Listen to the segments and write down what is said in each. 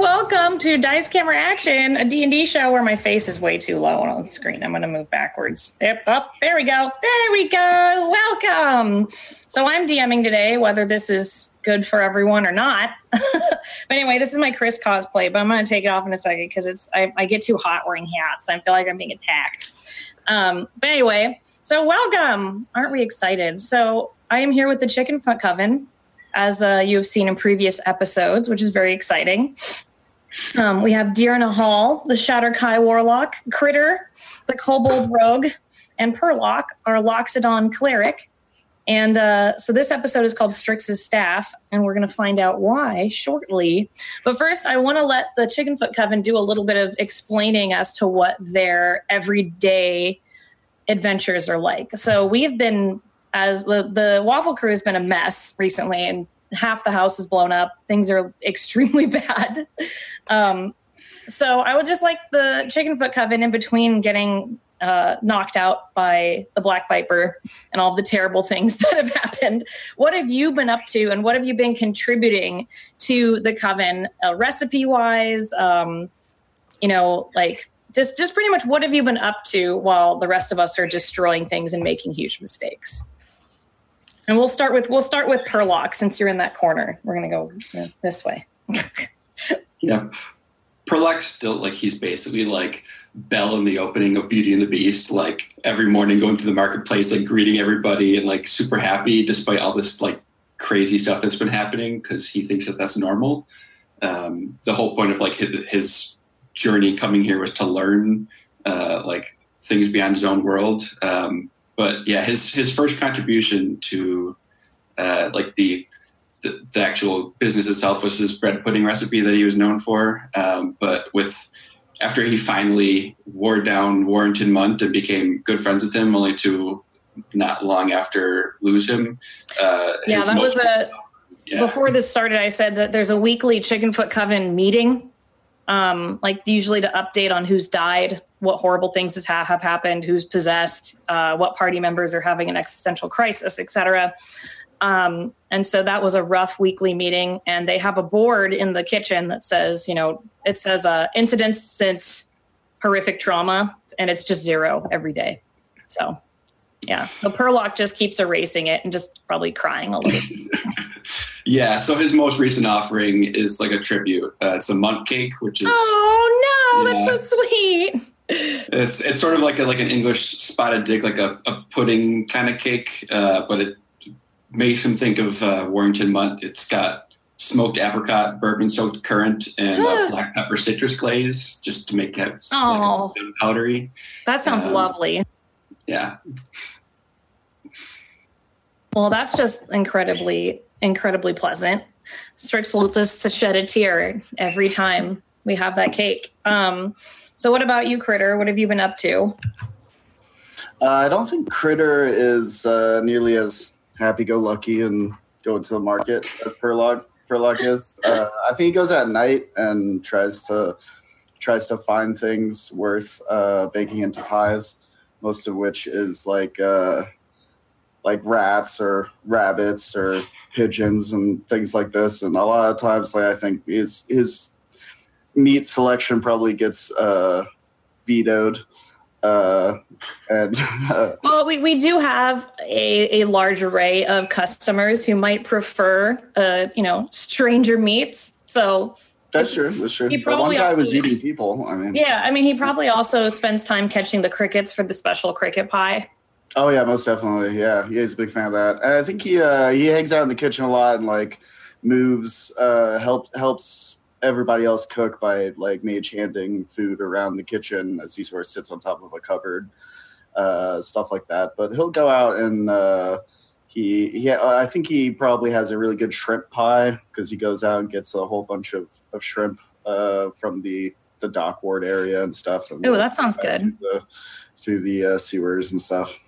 Welcome to Dice Camera Action, a D&D show where my face is way too low on the screen. I'm going to move backwards. Yep, up, there we go. There we go. Welcome. So I'm DMing today, whether this is good for everyone or not. but anyway, this is my Chris cosplay, but I'm going to take it off in a second because it's I, I, get too hot wearing hats. I feel like I'm being attacked. Um, but anyway, so welcome. Aren't we excited? So I am here with the Chicken Coven as uh, you have seen in previous episodes, which is very exciting. Um, we have Dearna Hall, the Shadar-kai Warlock, Critter, the Kobold Rogue, and Perlock, our Loxodon Cleric. And uh, so this episode is called Strix's Staff, and we're going to find out why shortly. But first, I want to let the Chickenfoot Coven do a little bit of explaining as to what their everyday adventures are like. So we have been as the, the waffle crew has been a mess recently and half the house is blown up. Things are extremely bad. Um, so i would just like the chicken foot coven in between getting uh, knocked out by the black viper and all the terrible things that have happened. What have you been up to and what have you been contributing to the coven uh, recipe wise um, you know like just just pretty much what have you been up to while the rest of us are destroying things and making huge mistakes and we'll start with we'll start with Perlock since you're in that corner. We're gonna go this way. yeah. Perlock's still like he's basically like Belle in the opening of Beauty and the Beast, like every morning going through the marketplace, like greeting everybody and like super happy despite all this like crazy stuff that's been happening because he thinks that that's normal. Um, the whole point of like his, his journey coming here was to learn uh, like things beyond his own world. Um, but yeah, his his first contribution to uh, like the, the, the actual business itself was his bread pudding recipe that he was known for. Um, but with after he finally wore down Warrington Munt and became good friends with him, only to not long after lose him. Uh, yeah, that was a. Yeah. Before this started, I said that there's a weekly Chickenfoot Coven meeting um, like usually to update on who's died, what horrible things ha- have happened, who's possessed, uh, what party members are having an existential crisis, etc. Um, and so that was a rough weekly meeting. And they have a board in the kitchen that says, you know, it says uh, incidents since horrific trauma, and it's just zero every day. So, yeah, the Perlock just keeps erasing it and just probably crying a little. Yeah, so his most recent offering is like a tribute. Uh, it's a Munt cake, which is oh no, yeah, that's so sweet. It's it's sort of like a, like an English spotted dick, like a, a pudding kind of cake, uh, but it makes him think of uh, Warrington Munt. It's got smoked apricot, bourbon soaked currant, and uh, black pepper citrus glaze, just to make it oh, like powdery. That sounds um, lovely. Yeah. Well, that's just incredibly incredibly pleasant. Strix will just shed a tear every time we have that cake. Um, so, what about you, Critter? What have you been up to? Uh, I don't think Critter is uh, nearly as happy-go-lucky and going to the market as Perlock. Perlock is. Uh, I think he goes at night and tries to tries to find things worth uh, baking into pies. Most of which is like uh, like rats or rabbits or pigeons and things like this. And a lot of times, like I think his his meat selection probably gets uh, vetoed Uh, and uh, Well, we, we do have a, a large array of customers who might prefer, uh, you know, stranger meats. So that's true. That's true. He But one guy also- was eating people. I mean, yeah, I mean, he probably also spends time catching the crickets for the special cricket pie. Oh yeah, most definitely. Yeah, he is a big fan of that. And I think he uh, he hangs out in the kitchen a lot and like moves, uh, help helps everybody else cook by like mage handing food around the kitchen as he sort of sits on top of a cupboard, uh, stuff like that. But he'll go out and. Uh, he, he I think he probably has a really good shrimp pie because he goes out and gets a whole bunch of, of shrimp uh, from the the dock ward area and stuff. Oh, that sounds good. Through the, through the uh, sewers and stuff.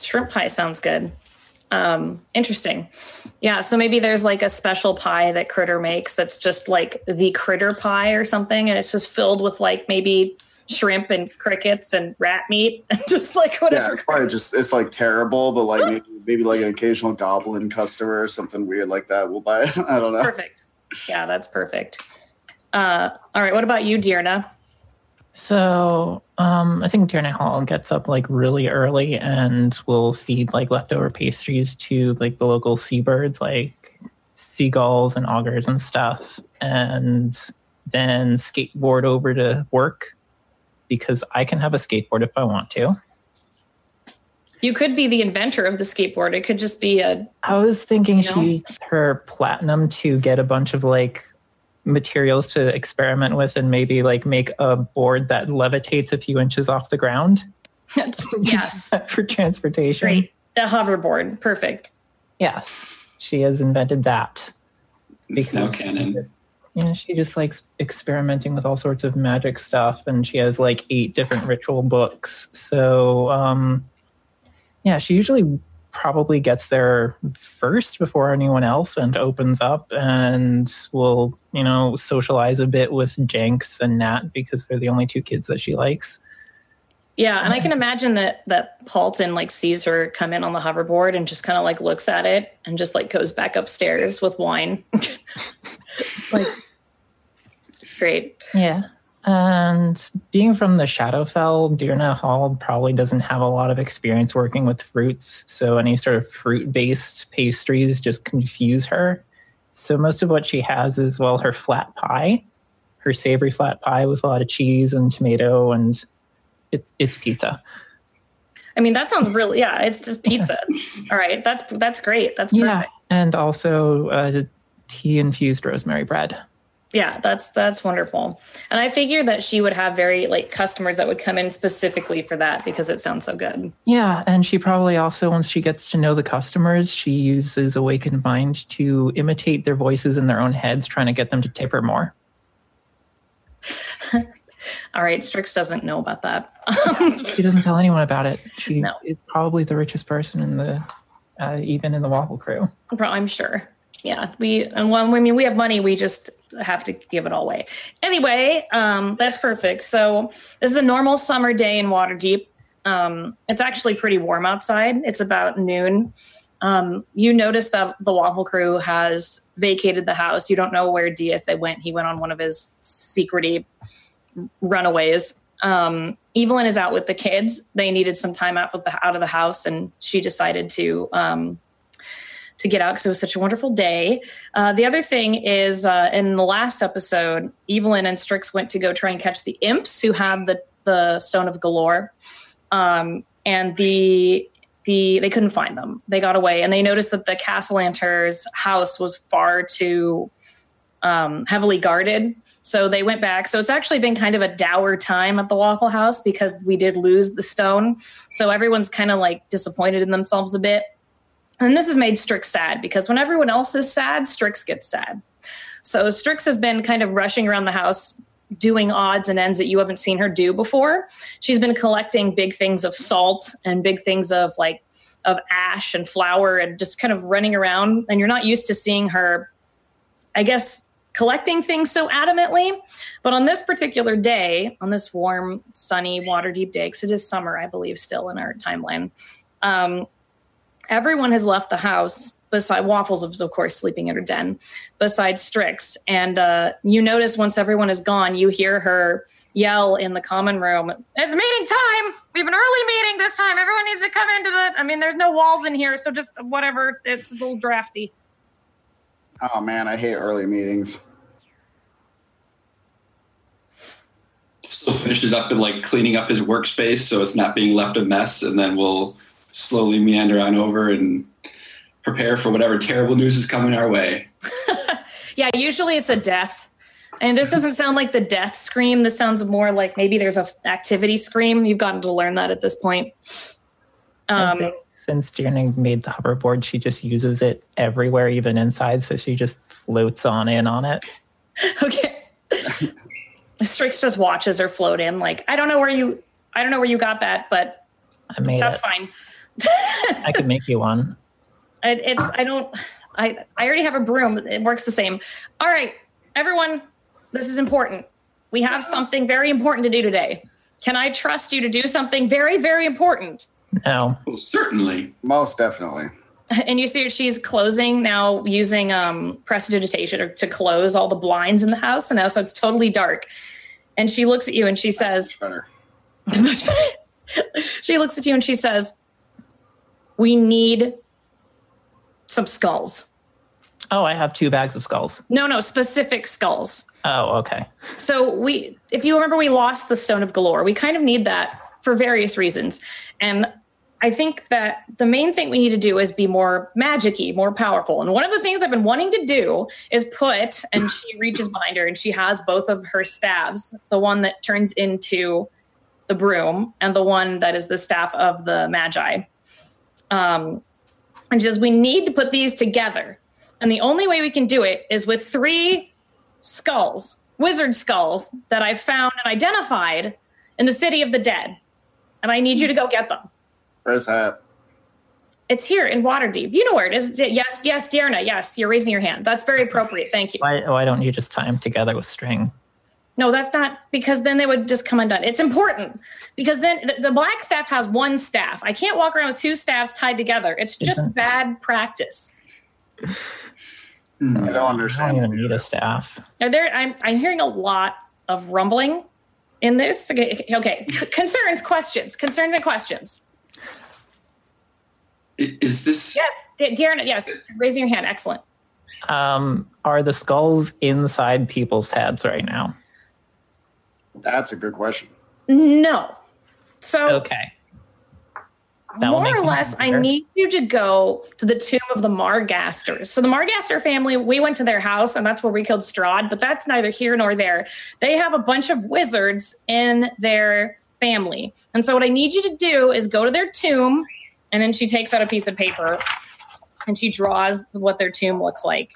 Shrimp pie sounds good. Um, interesting. Yeah, so maybe there's like a special pie that Critter makes that's just like the critter pie or something, and it's just filled with like maybe shrimp and crickets and rat meat and just like whatever. Yeah, it's probably just it's like terrible, but like maybe, maybe like an occasional goblin customer or something weird like that will buy it. I don't know. Perfect. Yeah, that's perfect. Uh, all right, what about you, Dearna? So um, I think Dearna Hall gets up like really early and will feed like leftover pastries to like the local seabirds, like seagulls and augurs and stuff, and then skateboard over to work because I can have a skateboard if I want to. You could be the inventor of the skateboard. It could just be a I was thinking You she used her platinum to get a bunch of like materials to experiment with and maybe like make a board that levitates a few inches off the ground yes, for transportation. great. A hoverboard, perfect. Yes, she has invented that. It's now canon. Yeah, she just likes experimenting with all sorts of magic stuff, and she has like eight different ritual books. So, um, yeah, she usually probably gets there first before anyone else and opens up and will, you know, socialize a bit with Jenks and Nat because they're the only two kids that she likes. Yeah, and I can imagine that that Paultin like sees her come in on the hoverboard and just kind of like looks at it and just like goes back upstairs with wine. like great. Yeah. And being from the Shadowfell, Dearna Hall probably doesn't have a lot of experience working with fruits. So any sort of fruit based pastries just confuse her. So most of what she has is, well, her flat pie, her savory flat pie with a lot of cheese and tomato, and it's, it's pizza. I mean, that sounds really yeah, it's just pizza. All right, that's that's great. That's perfect. Yeah. And also uh, tea infused rosemary bread. Yeah, that's that's wonderful. And I figured that she would have very like customers that would come in specifically for that because it sounds so good. Yeah, and she probably also, once she gets to know the customers, she uses Awakened Mind to imitate their voices in their own heads, trying to get them to tip her more. All right, Strix doesn't know about that. She doesn't tell anyone about it. She No. is probably the richest person in the, uh, even in the Waffle Crew. I'm sure. Yeah, we and when I mean we have money, we just have to give it all away. Anyway, um, that's perfect. So this is a normal summer day in Waterdeep. Um, it's actually pretty warm outside. It's about noon. Um, you notice that the Waffle Crew has vacated the house. You don't know where Dieth went. He went on one of his secrety runaways. Um, Evelyn is out with the kids. They needed some time out of the out of the house, and she decided to um, to get out because it was such a wonderful day. Uh, the other thing is, uh, in the last episode, Evelyn and Strix went to go try and catch the imps who had the the Stone of Golorr, um, and the the they couldn't find them. They got away, and they noticed that the Cassalanter's house was far too um, heavily guarded. So they went back. So it's actually been kind of a dour time at the Waffle House because we did lose the stone. So everyone's kind of like disappointed in themselves a bit. And this has made Strix sad because when everyone else is sad, Strix gets sad. So Strix has been kind of rushing around the house doing odds and ends that you haven't seen her do before. She's been collecting big things of salt and big things of like of ash and flour and just kind of running around and you're not used to seeing her I guess collecting things so adamantly. But on this particular day, on this warm, sunny, Waterdeep day, because it is summer, I believe, still in our timeline, um, everyone has left the house beside waffles is of course sleeping in her den besides strix. And uh, you notice once everyone is gone you hear her yell in the common room it's meeting time! We have an early meeting this time! Everyone needs to come into the i mean there's no walls in here so just whatever. It's a little drafty. Oh man, I hate early meetings. Still finishes up and like cleaning up his workspace so it's not being left a mess, and then we'll slowly meander on over and prepare for whatever terrible news is coming our way. yeah usually it's a death and this doesn't sound like the death scream this sounds more like maybe there's a f- activity scream you've gotten to learn that at this point um, since Jenny made the hoverboard, she just uses it everywhere, even inside. So she just floats on in on it. Okay. Strix just watches her float in. Like, I don't know where you, I don't know where you got that, but I made that's it. fine. I could make you one. It, it's, I don't, I, I already have a broom. It works the same. All right, everyone, this is important. We have something very important to do today. Can I trust you to do something very, very important? No. Well, certainly. Most definitely. And you see she's closing now using um, prestidigitation to close all the blinds in the house. And now so it's totally dark. And she looks at you and she says, Much better. Much better. she looks at you and she says, We need some skulls. Oh, I have two bags of skulls. No, no, specific skulls. Oh, okay. So we if you remember we lost the stone of Golorr. We kind of need that for various reasons. And I think that the main thing we need to do is be more magicy, more powerful. And one of the things I've been wanting to do is put, and she reaches behind her and she has both of her staves, the one that turns into the broom and the one that is the staff of the magi. Um, and she says, we need to put these together. And the only way we can do it is with three skulls, wizard skulls that I found and identified in the city of the dead. And I need you to go get them. Where's that? It's here in Waterdeep. You know where it is. Yes, yes, Dearna. Yes, you're raising your hand. That's very appropriate. Thank you. Why, why don't you just tie them together with string? No, that's not because then they would just come undone. It's important because then the, the black staff has one staff. I can't walk around with two staffs tied together. It's just bad practice. I don't understand. I don't understand. even need a staff. Are there? I'm I'm hearing a lot of rumbling in this. Okay, okay. Concerns, questions, concerns, and questions. Is this Yes, Darren. Yes, raising your hand. Excellent. Um, are the skulls inside people's heads right now? That's a good question. No. So Okay. That more or less, I need you to go to the tomb of the Margasters. So the Margaster family, we went to their house, and that's where we killed Strahd. But that's neither here nor there. They have a bunch of wizards in their family, and so what I need you to do is go to their tomb, and then she takes out a piece of paper and she draws what their tomb looks like.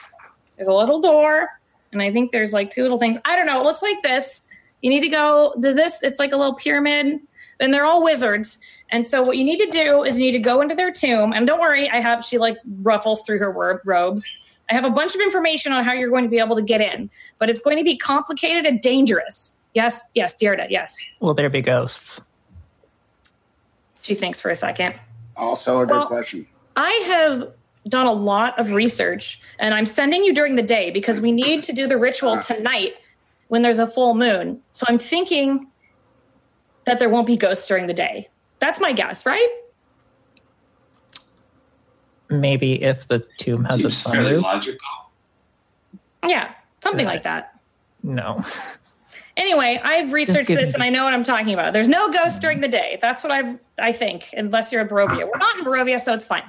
There's a little door, and I think there's like two little things. I don't know. It looks like this. You need to go to this. It's like a little pyramid. And they're all wizards. And so what you need to do is you need to go into their tomb. And don't worry, I have she like ruffles through her robes. I have a bunch of information on how you're going to be able to get in, but it's going to be complicated and dangerous. Yes, yes, Deirdre, yes. Will there be ghosts? She thinks for a second. Also a good Well- question. I have done a lot of research and I'm sending you during the day because we need to do the ritual ah. tonight when there's a full moon. So I'm thinking that there won't be ghosts during the day. That's my guess, right? Maybe if the tomb has seems a fairly sunroof. logical? Yeah, something Yeah. like uh, that. No. Anyway, I've researched this and I know what I'm talking about. There's no ghosts during the day. That's what I've I think, unless you're in Barovia. We're not in Barovia, so it's fine.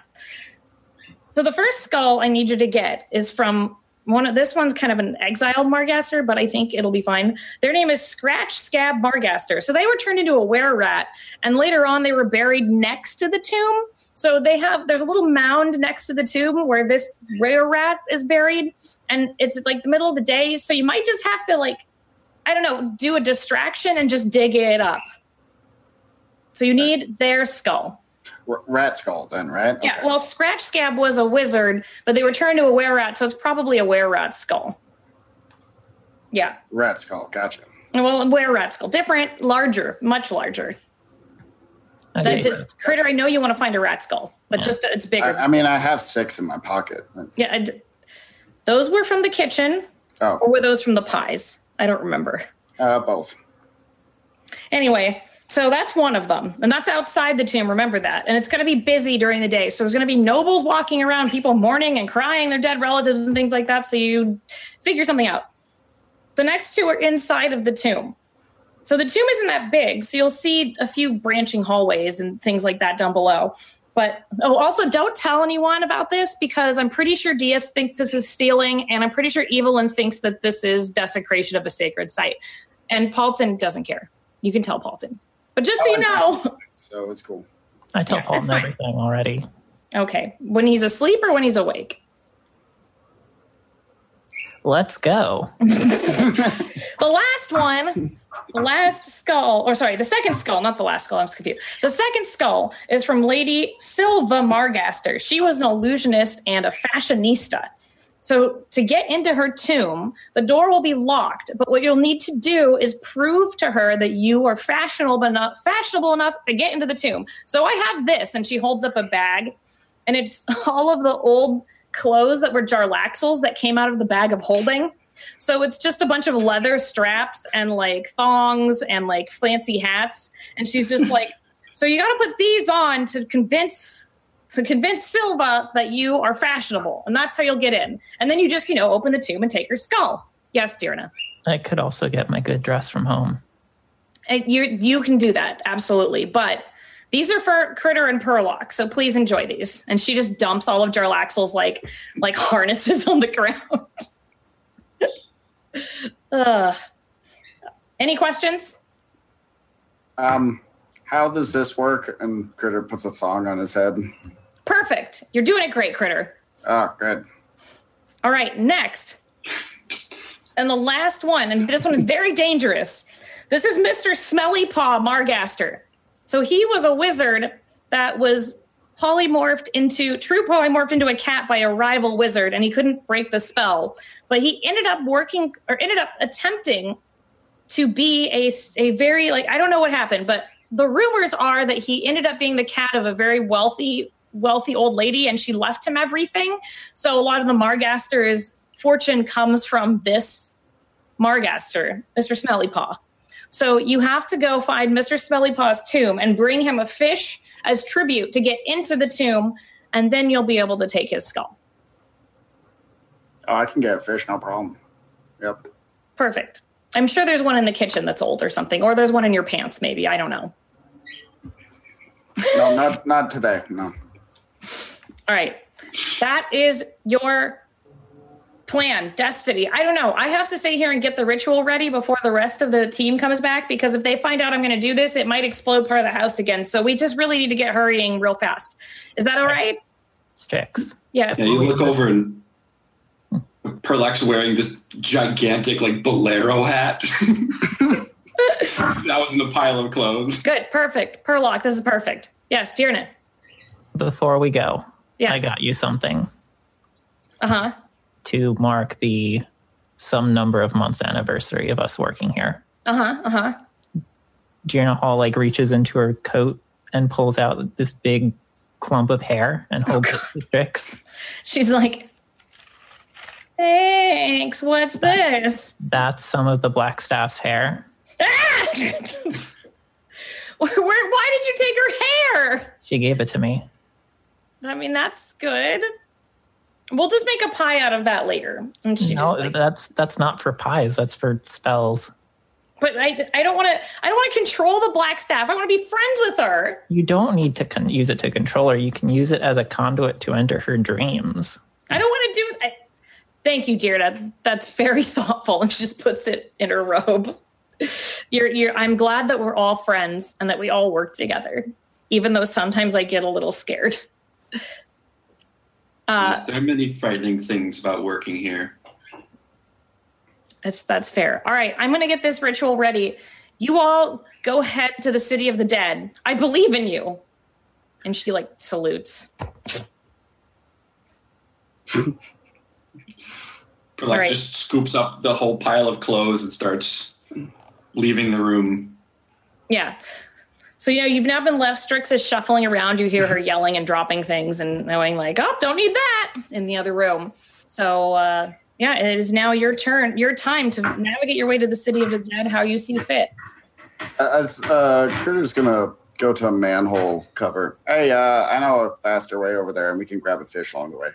So the first skull I need you to get is from one of this one's kind of an exiled Margaster, but I think it'll be fine. Their name is Scratch Scab Margaster. So they were turned into a were rat, and later on they were buried next to the tomb. So they have there's a little mound next to the tomb where this were rat is buried, and it's like the middle of the day, so you might just have to like I don't know, do a distraction and just dig it up. So you need their skull. R- rat skull, then, right? Yeah, Okay. well, Scratch Scab was a wizard, but they were turned to a were rat, so it's probably a were rat skull. Yeah, rat skull. Gotcha. well, a were rat skull. Different, larger, much larger. I That just critter. I know you want to find a rat skull, but Yeah. just it's bigger. I, I mean, I have six in my pocket. yeah, I d- those were from the kitchen, oh. or were those from the pies? I don't remember. uh, both. Anyway, so that's one of them, and that's outside the tomb. Remember that, and it's going to be busy during the day. So there's going to be nobles walking around, people mourning and crying their dead relatives and things like that. So you figure something out. The next two are inside of the tomb. So the tomb isn't that big, so you'll see a few branching hallways and things like that down below. But oh, also don't tell anyone about this because I'm pretty sure Dia thinks this is stealing, and I'm pretty sure Evelyn thinks that this is desecration of a sacred site. And Paultin doesn't care. You can tell Paultin. But just so you know, So it's cool. I tell Yeah, Paul it's fine. everything already. okay, when he's asleep or when he's awake. Let's go. The last one, the last skull, or sorry, the second skull, not the last skull, I'm confused. The second skull is from Lady Silva Margaster. She was an illusionist and a fashionista. So to get into her tomb, the door will be locked, but what you'll need to do is prove to her that you are fashionable but enough, fashionable enough to get into the tomb. So I have this, and she holds up a bag, and it's all of the old clothes that were Jarlaxles that came out of the bag of holding. So it's just a bunch of leather straps and like thongs and like fancy hats. And she's just like, so you got to put these on to convince to convince Silva that you are fashionable, and that's how you'll get in. And then you just you know open the tomb and take her skull. Yes, Dearna. I could also get my good dress from home. And you you can do that absolutely, but. These are for Critter and Perlock, so please enjoy these. And she just dumps all of Jarlaxle's like like harnesses on the ground. Ugh. Any questions? Um, how does this work? And Critter puts a thong on his head. Perfect. You're doing it great, Critter. Oh, good. All right, next. And the last one, and this one is very dangerous. This is Mr. Smelly Paw Margaster. So he was a wizard that was polymorphed into true polymorphed into a cat by a rival wizard and he couldn't break the spell but he ended up working or ended up attempting to be a, a very like i don't know what happened but the rumors are that he ended up being the cat of a very wealthy wealthy old lady and she left him everything so a lot of the margaster's fortune comes from this margaster mr smellypaw so you have to go find mr smellypaw's tomb and bring him a fish as tribute to get into the tomb and then you'll be able to take his skull Oh, I can get a fish, no problem. Yep. perfect i'm sure there's one in the kitchen that's old or something or there's one in your pants maybe i don't know No, not not today. No. All right. That is your plan, destiny. I don't know. I have to stay here and get the ritual ready before the rest of the team comes back because if they find out I'm going to do this, it might explode part of the house again. So we just really need to get hurrying real fast. Is that all right? Strix. Yes. Yeah, you look over and Perlock's wearing this gigantic like bolero hat. that was in the pile of clothes. Good. Perfect. Perlock, this is perfect. Yes, Dearna. Before we go, Yes. I got you something Uh huh. to mark the some number of months anniversary of us working here. Uh huh. Uh huh. Gina Hall like reaches into her coat and pulls out this big clump of hair and holds it to Strix. She's like, thanks. What's this? That's some of the Black Staff's hair. Ah! where, where, why did you take her hair? She gave it to me. I mean, that's good. We'll just make a pie out of that later. No, like, that's that's not for pies. That's for spells. but I, I don't want to. I don't want to control the black staff. I want to be friends with her. You don't need to con- use it to control her. You can use it as a conduit to enter her dreams. I don't want to do. I, thank you, Dearda. That's very thoughtful. And she just puts it in her robe. You're, you're. I'm glad that we're all friends and that we all work together, even though sometimes I get a little scared. Uh, there are many frightening things about working here. That's that's fair. All right, I'm gonna get this ritual ready. You all go head to the city of the dead. I believe in you. And she like salutes. Perlex Right. just scoops up the whole pile of clothes and starts leaving the room. Yeah. So you know you've now been left. Strix is shuffling around. You hear her yelling and dropping things and knowing like, oh, don't need that in the other room. So uh, yeah, it is now your turn, your time to navigate your way to the city of the dead how you see fit. Uh, uh, Critter's gonna go to a manhole cover. Hey, uh, I know a faster way over there, and we can grab a fish along the way.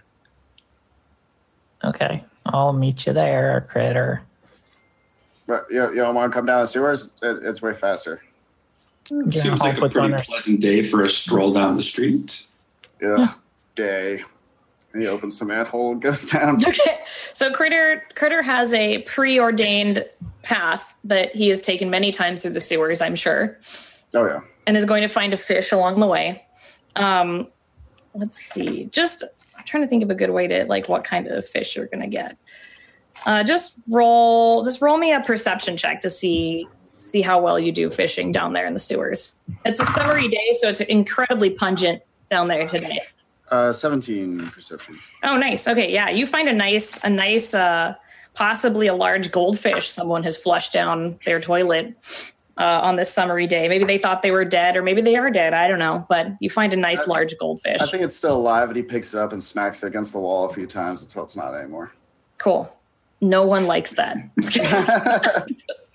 Okay, I'll meet you there, critter. But you, you don't want to come down the sewers? It, it's way faster. Yeah, Seems like a put on pretty her- pleasant day for a stroll down the street. Yeah, day. He opens some manhole and goes down. Okay, so Critter Critter has a preordained path that he has taken many times through the sewers, I'm sure, Oh yeah. and is going to find a fish along the way. Um, let's see, just I'm trying to think of a good way to like what kind of fish you're going to get. Uh, just roll, just roll me a perception check to see see how well you do fishing down there in the sewers. It's a summery day, so it's incredibly pungent down there today. Uh, 17 perception. Oh, nice. Okay, yeah, you find a nice, a nice, uh, possibly a large goldfish someone has flushed down their toilet uh, on this summery day. Maybe they thought they were dead, or maybe they are dead. I don't know. But you find a nice large goldfish. I think it's still alive, and he picks it up and smacks it against the wall a few times until it's not anymore. cool. No one likes that.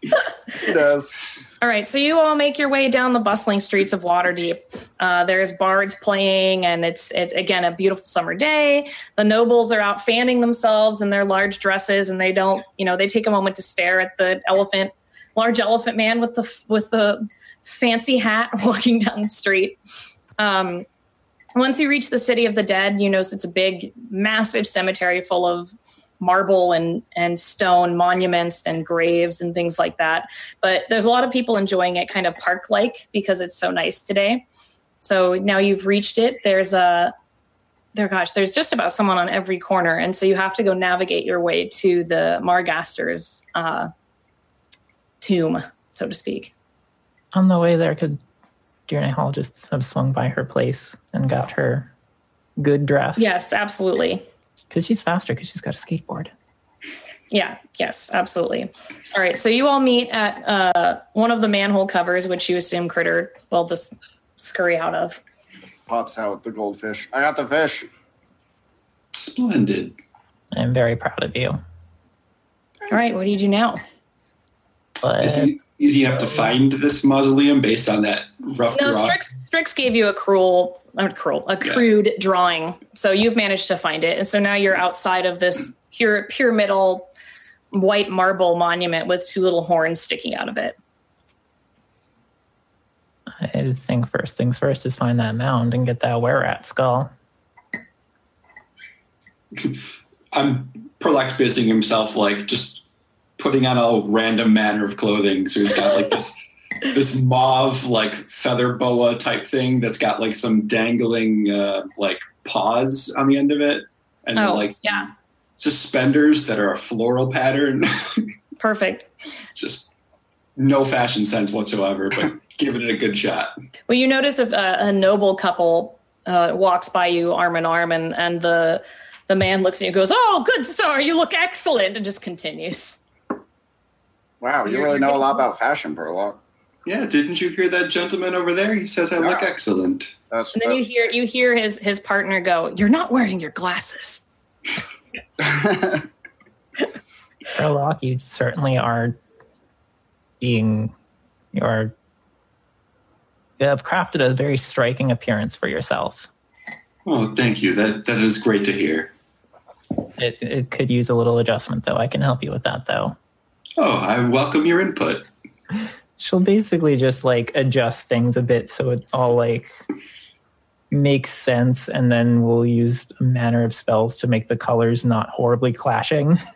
He does. All right, so you all make your way down the bustling streets of Waterdeep. Uh, there's bards playing, and it's it's again a beautiful summer day. The nobles are out fanning themselves in their large dresses, and they don't, you know, they take a moment to stare at the elephant, large elephant man with the with the fancy hat walking down the street. Um, once you reach the city of the dead, you notice it's a big, massive cemetery full of marble and and stone monuments and graves and things like that. But there's a lot of people enjoying it kind of park like because it's so nice today. So now you've reached it. There's a there gosh, there's just about someone on every corner. And so you have to go navigate your way to the Margaster's uh, tomb, so to speak. On the way there, could Dear Hall just have swung by her place and got her good dress? Yes, absolutely. Because she's faster because she's got a skateboard. Yeah, yes, absolutely. All right, so you all meet at uh, one of the manhole covers, which you assume Critter will just scurry out of. Pops out the goldfish. I got the fish. Splendid. I'm very proud of you. All right, what do you do now? Is it easy enough to find this mausoleum based on that rough No, draw? Strix, Strix gave you a cruel, not cruel, a Yeah. crude drawing. So you've managed to find it, and so now you're outside of this pure pyramidal white marble monument with two little horns sticking out of it. I think first things first is find that mound and get that were rat skull. I'm Perlex busying himself like just putting on a random manner of clothing. So he's got like this this mauve like feather boa type thing that's got like some dangling uh, like paws on the end of it, and Oh, like yeah, suspenders that are a floral pattern. perfect. just no fashion sense whatsoever, but giving it a good shot. Well, you notice if a, a noble couple uh, walks by you arm in arm, and and the the man looks at you and goes, "Oh, good sir, you look excellent," and just continues. Wow, you really know a lot about fashion, Perlock. Yeah, didn't you hear that gentleman over there? He says I look excellent. That's, And then you hear you hear his his partner go, "You're not wearing your glasses." Sherlock, you certainly are being you are you have crafted a very striking appearance for yourself. Oh, thank you. That that is great to hear. It, it could use a little adjustment though. I can help you with that though. Oh, I welcome your input. She'll basically just like adjust things a bit so it all like makes sense and then we'll use a manner of spells to make the colors not horribly clashing.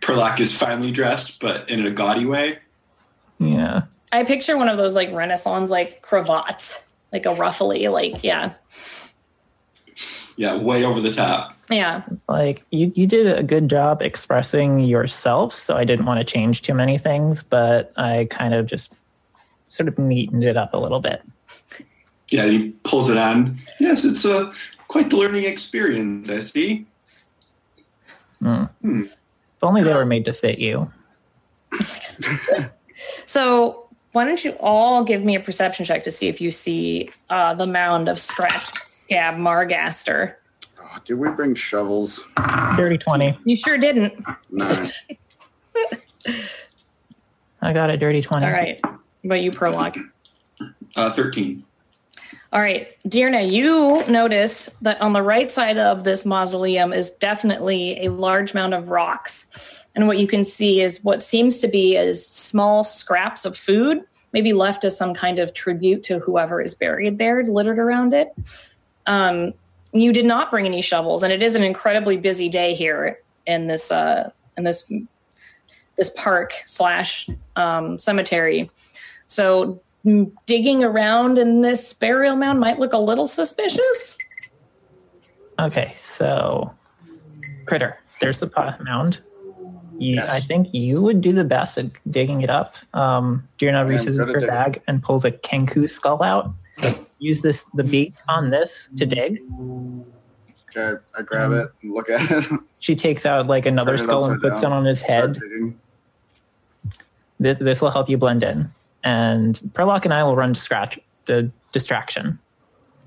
Perlock is finely dressed, but in a gaudy way. yeah. I picture one of those like Renaissance like cravats, like a ruffly, like yeah, Yeah, way over the top. Yeah. It's like you, you did a good job expressing yourself, so I didn't want to change too many things, but I kind of just sort of neatened it up a little bit. Yeah, he pulls it on. Yes, it's a quite the learning experience. I see. Mm. Hmm. If only they were made to fit you. So why don't you all give me a perception check to see if you see uh, the mound of scratched scab Margaster? Did we bring shovels? Dirty 20. You sure didn't. Nine. I got a dirty 20. All right. But you prologue. Uh, 13. All right, Dearna, you notice that on the right side of this mausoleum is definitely a large mound of rocks. And what you can see is what seems to be is small scraps of food, maybe left as some kind of tribute to whoever is buried there, littered around it. Um, you did not bring any shovels, and it is an incredibly busy day here in this uh, in this this park slash um, cemetery. So digging around in this burial mound might look a little suspicious. Okay, so Critter, there's the pot mound. You, Yes. I think you would do the best at digging it up. Um, Dearna am reaches good into her bag and pulls a Kenku skull out. Use this the beak on this to mm-hmm. dig. Okay, I grab it and look at it. She takes out like another skull and puts down. it on his head. This this will help you blend in. And Perlock and I will run to scratch the distraction.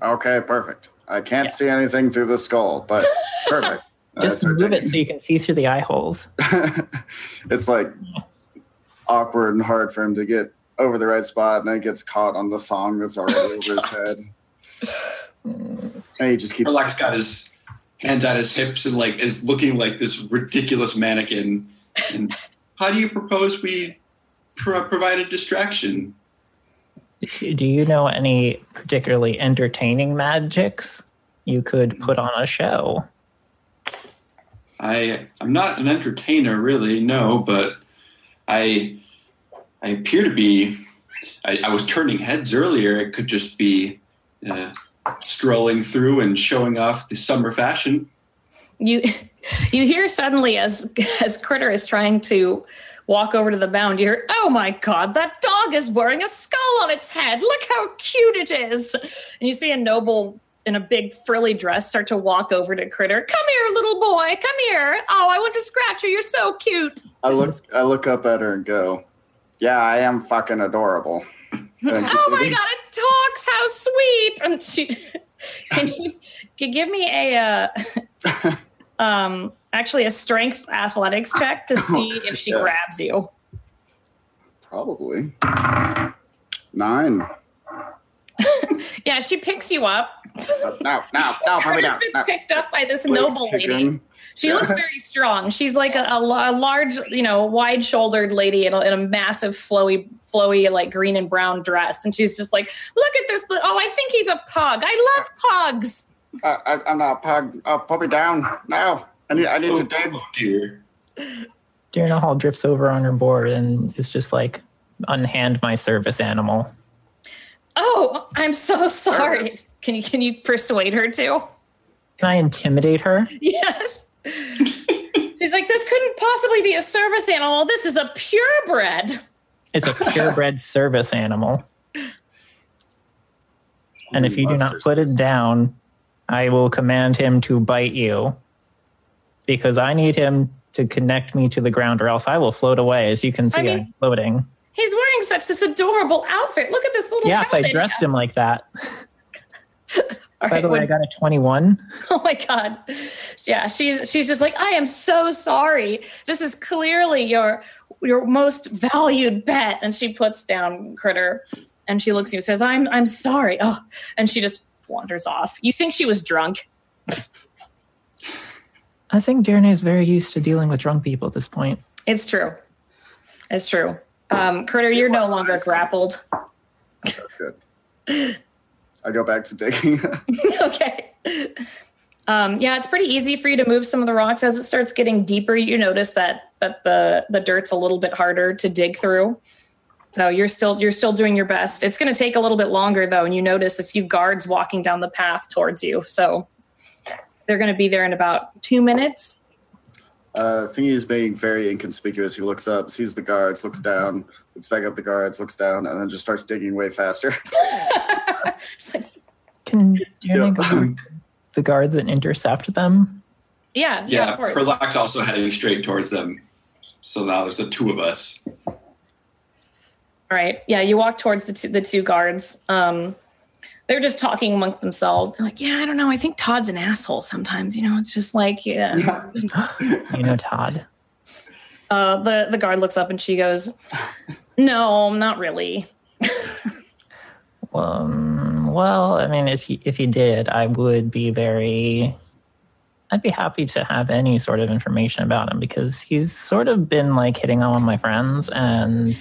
Okay, perfect. I can't Yeah. see anything through the skull, but perfect. Just move it so you can see through the eye holes. it's like awkward and hard for him to get over the right spot, and then it gets caught on the thong that's already oh, over his head. And he just keeps. Relax got his hands at his hips and like is looking like this ridiculous mannequin. And how do you propose we pro- provide a distraction? Do you know any particularly entertaining magics you could put on a show? I I'm not an entertainer really, no, but I I appear to be. I, I was turning heads earlier. It could just be uh, strolling through and showing off the summer fashion. You you hear suddenly as as Critter is trying to walk over to the mound, you hear, "Oh my God, that dog is wearing a skull on its head! Look how cute it is!" And you see a noble in a big frilly dress start to walk over to Critter. Come here, little boy. Come here. Oh, I want to scratch you. You're so cute. I look. I look up at her and go, "Yeah, I am fucking adorable." Oh my. God, it talks. How sweet! And she can you, can you give me a uh, um actually a strength athletics check to see if she Yeah. grabs you. Probably nine. Yeah, she picks you up. No, no, no, put me Critter's down. been picked up by this Legs noble lady. Kicking. She looks very strong. She's like a, a, a large, you know, wide-shouldered lady in a, in a massive, flowy, flowy, like green and brown dress, and she's just like, "Look at this! Oh, I think he's a pug. I love pugs." Uh, I, I'm not a pug. Oh, put me down. now. I need. I need to dig. Oh dear. Darren Hall drifts over on her board and is just like, unhand my service animal. Oh, I'm so sorry. Nervous. Can you can you persuade her to? Can I intimidate her? Yes. She's like, this couldn't possibly be a service animal. This is a purebred. It's a purebred service animal. And if you do not put it down, I will command him to bite you because I need him to connect me to the ground or else I will float away. As you can see, I mean- am floating. He's wearing such this adorable outfit. Look at this little. Yes, I dressed him like that. All By right, the way, I got a 21. oh my god, yeah. She's she's just like, I am so sorry. This is clearly your your most valued bet. And she puts down Critter, and she looks at you and says, I'm I'm sorry. Oh, and she just wanders off. You think she was drunk? I think Darren is very used to dealing with drunk people at this point. It's true. It's true. Um, Critter, you're no longer grappled. That's good. I go back to digging. okay. Um, yeah, it's pretty easy for you to move some of the rocks as it starts getting deeper. You notice that that the the dirt's a little bit harder to dig through. So you're still you're still doing your best. It's going to take a little bit longer though, and you notice a few guards walking down the path towards you. So they're going to be there in about two minutes. Uh, Thingy is being very inconspicuous. He looks up, sees the guards, looks down, looks back up the guards, looks down, and then just starts digging way faster. Like, Can Darren Yeah. go the guards and intercept them? yeah, yeah, Yeah. Perlock's also heading straight towards them. So now there's the two of us. All All right. Yeah, you walk towards the two, the two guards. Um, they're just talking amongst themselves. They're like, "Yeah, I don't know. I think Todd's an asshole sometimes. You know, it's just like, yeah." You know, Todd. Uh, the the guard looks up and she goes, "No, not really." Um, well, I mean, if he if he did, I would be very. I'd be happy to have any sort of information about him because he's sort of been like hitting on one my friends, and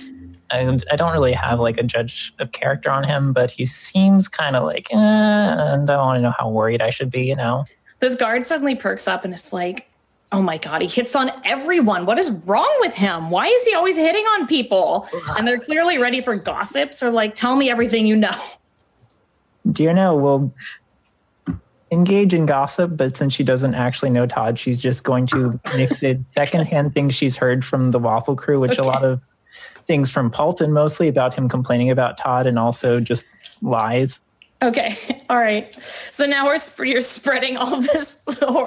I, I don't really have like a judge of character on him, but he seems kind of like, eh, and I want to know how worried I should be, you know. This guard suddenly perks up and it's like, "Oh my god, he hits on everyone. What is wrong with him? Why is he always hitting on people?" And they're clearly ready for gossips or like, "Tell me everything you know." Dearna will engage in gossip, but since she doesn't actually know Todd, she's just going to mix in secondhand things she's heard from the Waffle Crew, which a lot of things from Paultin mostly about him complaining about Todd and also just lies. Okay, all right. So now we're sp- you're spreading all this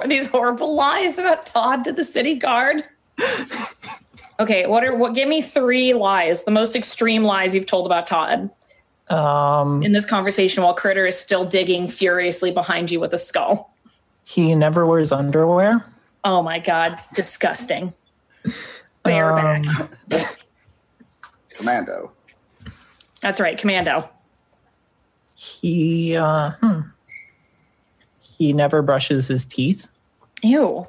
these horrible lies about Todd to the city guard. Okay, what are what? Give me three lies, the most extreme lies you've told about Todd Um, in this conversation, while Critter is still digging furiously behind you with a skull. he never wears underwear. Oh my god, disgusting. Bareback. Um, Commando. That's right, Commando. he uh, hmm. he never brushes his teeth. Ew.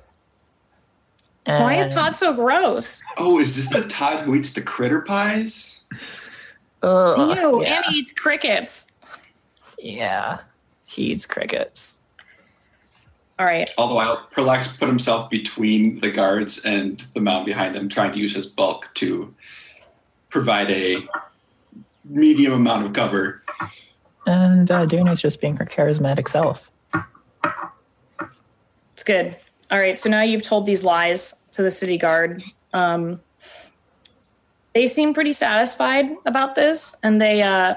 Why is Todd so gross? Oh, is this the Todd who eats the critter pies? Ugh, Ew, yeah. and he eats crickets. yeah, he eats crickets. All right. All the while, Perlock put himself between the guards and the mound behind them, trying to use his bulk to provide a medium amount of cover. And uh, Dearna's just being her charismatic self. It's good. All right. So now you've told these lies to the city guard. Um, they seem pretty satisfied about this, and they uh,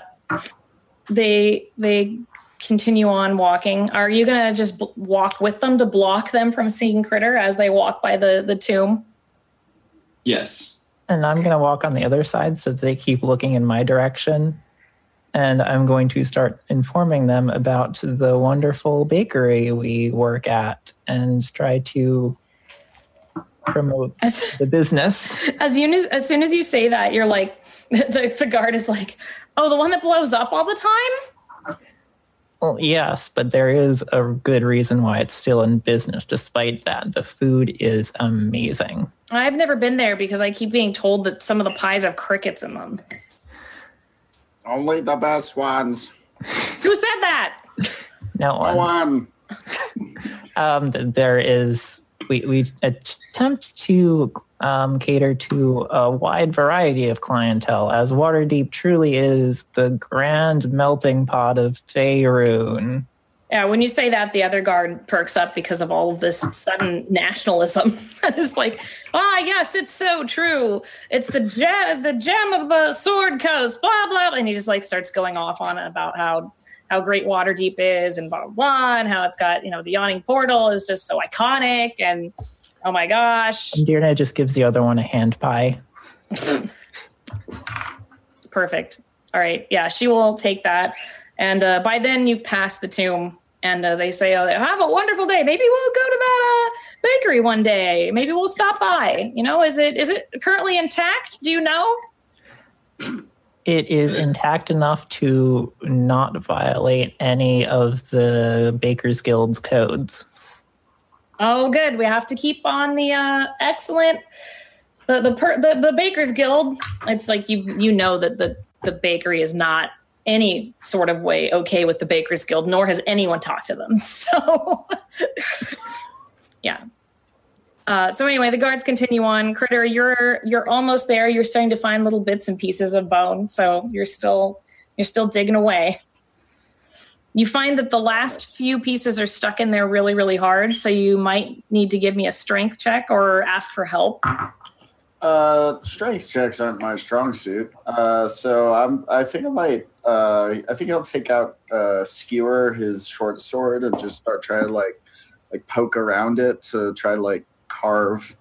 they they continue on walking. Are you gonna just b- walk with them to block them from seeing Critter as they walk by the the tomb? Yes. And I'm going to walk on the other side so that they keep looking in my direction. And I'm going to start informing them about the wonderful bakery we work at and try to promote As the business. as soon as as soon as you say that, you're like the the guard is like, oh, the one that blows up all the time. Well, yes, but there is a good reason why it's still in business. Despite that, the food is amazing. I've never been there because I keep being told that some of the pies have crickets in them. Only the best ones. Who said that? No Go one. um, there is we, we attempt to um, cater to a wide variety of clientele as Waterdeep truly is the grand melting pot of Faerun. Yeah, when you say that, the other guard perks up because of all of this sudden nationalism. it's like, ah, yes, it's so true. It's the gem, the gem of the Sword Coast, blah blah, and he just like starts going off on about how how great Waterdeep is and blah blah, and how it's got you know the yawning portal is just so iconic, and oh my gosh, And Dearna just gives the other one a hand pie. perfect. All right, yeah, she will take that, and uh, by then you've passed the tomb. And uh, they say, oh, "Have a wonderful day. Maybe we'll go to that uh, bakery one day. Maybe we'll stop by. You know, is it is it currently intact? Do you know? It is intact enough to not violate any of the Bakers Guild's codes. Oh, good. We have to keep on the uh, excellent the the, per, the the Bakers Guild. It's like you you know that the the bakery is not any sort of way okay with the Bakers Guild, nor has anyone talked to them. So, yeah. Uh, so anyway, the guards continue on. Critter, you're you're almost there. You're starting to find little bits and pieces of bone. So you're still you're still digging away. You find that the last few pieces are stuck in there really, really hard. So you might need to give me a strength check or ask for help. Uh, strength checks aren't my strong suit. Uh, so I'm. I think I might. Uh, I think I'll take out uh, skewer his short sword and just start trying to like, like poke around it to try to like carve,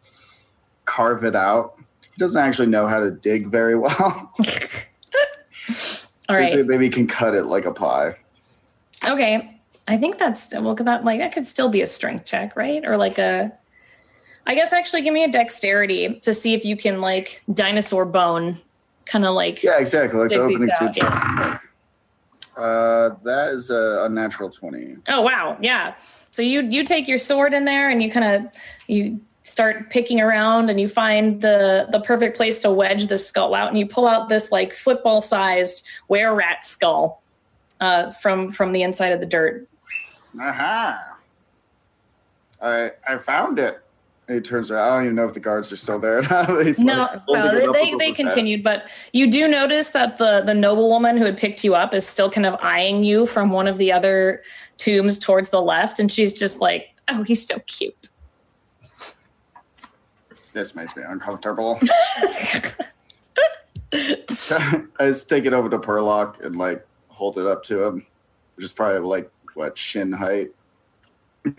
carve it out. He doesn't actually know how to dig very well. All So right. maybe can cut it like a pie. Okay. I think that's well that like that could still be a strength check, right? Or like a I guess actually give me a dexterity to see if you can like dinosaur bone kind of like Yeah, exactly. Like the opening suit. Yeah. Uh, that is a unnatural twenty. Oh wow, yeah. So you you take your sword in there and you kind of you start picking around and you find the the perfect place to wedge the skull out and you pull out this like football sized were rat skull uh, from from the inside of the dirt. Aha! I I found it. It turns around. I don't even know if the guards are still there. No, like well, they, they continued, but you do notice that the the noblewoman who had picked you up is still kind of eyeing you from one of the other tombs towards the left, and she's just like, "Oh, he's so cute." This makes me uncomfortable. I just take it over to Perlock and like hold it up to him, which is probably like what shin height.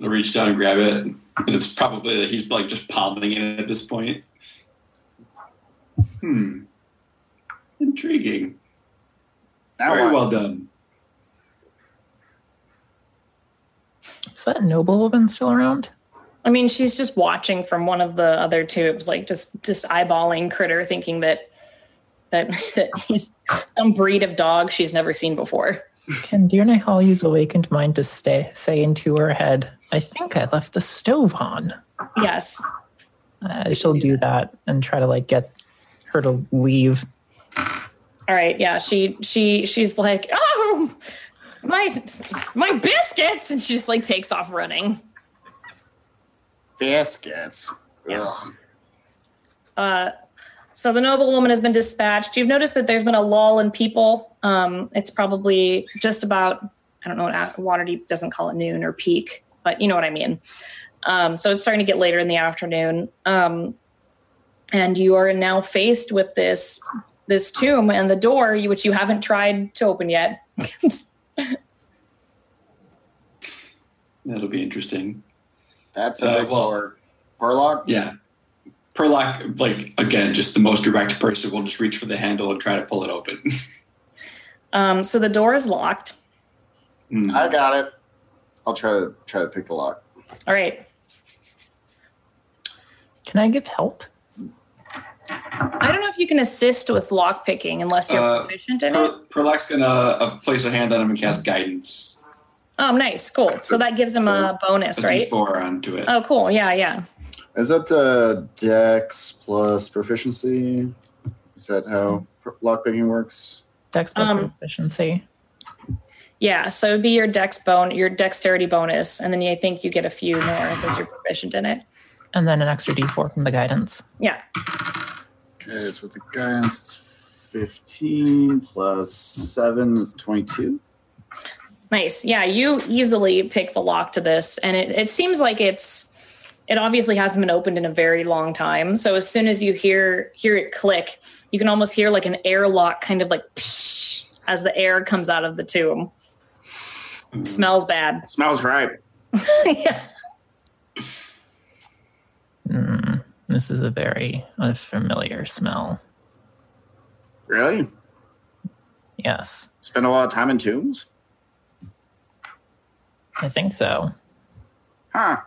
I'll reach down and grab it, and it's probably that he's like just palming it at this point. Hmm. Intriguing. Now Very what? well done. Is that noblewoman still around? I mean, she's just watching from one of the other tubes, like just just eyeballing Critter, thinking that that that he's some breed of dog she's never seen before. Can Dearna Hall use awakened mind to stay say into her head, I think I left the stove on. Yes. Uh, she'll do that and try to like get her to leave. All right. Yeah. She she she's like, oh, my my biscuits, and she just like takes off running. Biscuits. Yeah. Ugh. Uh, so the noblewoman has been dispatched. You've noticed that there's been a lull in people. Um, it's probably just about I don't know what Waterdeep doesn't call it noon or peak, but you know what I mean. Um, so it's starting to get later in the afternoon, um, and you are now faced with this this tomb and the door, which you haven't tried to open yet. That'll be interesting. That's a Uh, big well- door. Perlock? Yeah. Perlock, like again, just the most direct person will just reach for the handle and try to pull it open. um, so the door is locked. Hmm. I got it. I'll try to try to pick the lock. All right. Can I give help? I don't know if you can assist with lock picking unless you're Uh, proficient in it. Perlock's gonna uh, place a hand on him and cast guidance. Oh, nice, cool. So that gives him a bonus, A right? D4 onto it. Oh, cool. Yeah, yeah. Is that uh, Dex plus proficiency? Is that how per- lockpicking works? Dex plus Um, proficiency. Yeah, so it'd be your dex bone, your dexterity bonus, and then I think you get a few more since you're proficient in it. And then an extra d4 from the guidance. Yeah. Okay, so with the guidance, it's 15 plus 7 is 22. Nice. Yeah, you easily pick the lock to this, and it, it seems like it's it obviously hasn't been opened in a very long time. So as soon as you hear hear it click, you can almost hear like an airlock kind of like psh, as the air comes out of the tomb. It smells bad. Smells right. yeah. Mm, this is a very unfamiliar smell. Really? Yes, Spend a lot of time in tombs? I think so. Huh.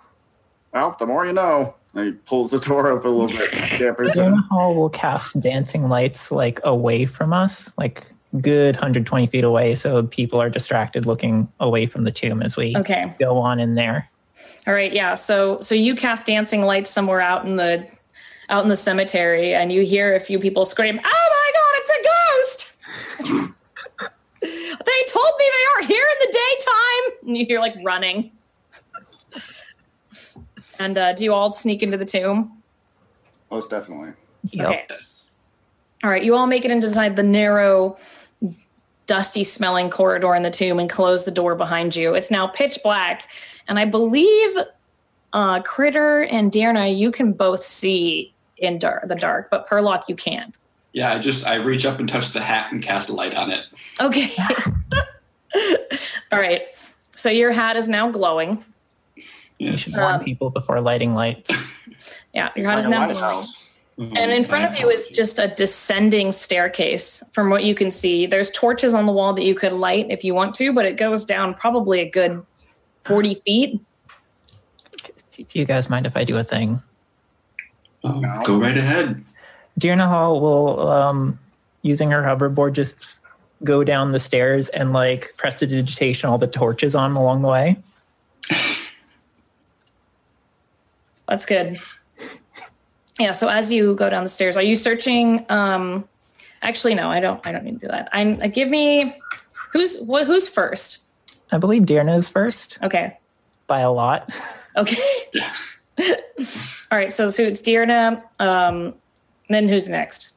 Well, the more you know. And he pulls the door up a little bit and scampers in. Dearna Hall will cast dancing lights like away from us, like good 120 feet away, so people are distracted looking away from the tomb as we Okay. go on in there. All right, yeah. So so you cast dancing lights somewhere out in the out in the cemetery and you hear a few people scream, "Oh my god, it's a ghost!" they told me they aren't here in the daytime. And you hear like running. And uh, do you all sneak into the tomb? Most definitely. Yep. Okay. Yes. All right, you all make it inside the narrow, dusty smelling corridor in the tomb and close the door behind you. It's now pitch black, and I believe uh, Critter and Dearna, you can both see in dar- the dark, but Perlock, you can't. Yeah, I just I reach up and touch the hat and cast a light on it. Okay. all right. So your hat is now glowing. You should warn Um, people before lighting lights. Yeah, your It's hat like is a now glowing. lighthouse. And in front of you is just a descending staircase from what you can see. There's torches on the wall that you could light if you want to, but it goes down probably a good 40 feet. Do you guys mind if I do a thing? Oh, Go right ahead. Dearna Hall will, um, using her hoverboard, just go down the stairs and like prestidigitation all the torches on along the way. That's good. Yeah, so as you go down the stairs, are you searching um actually no, I don't I don't need to do that. I'm uh, give me who's what who's first? I believe Dearna is first Okay. by a lot. Okay. All right, so so it's Dearna, um then who's next?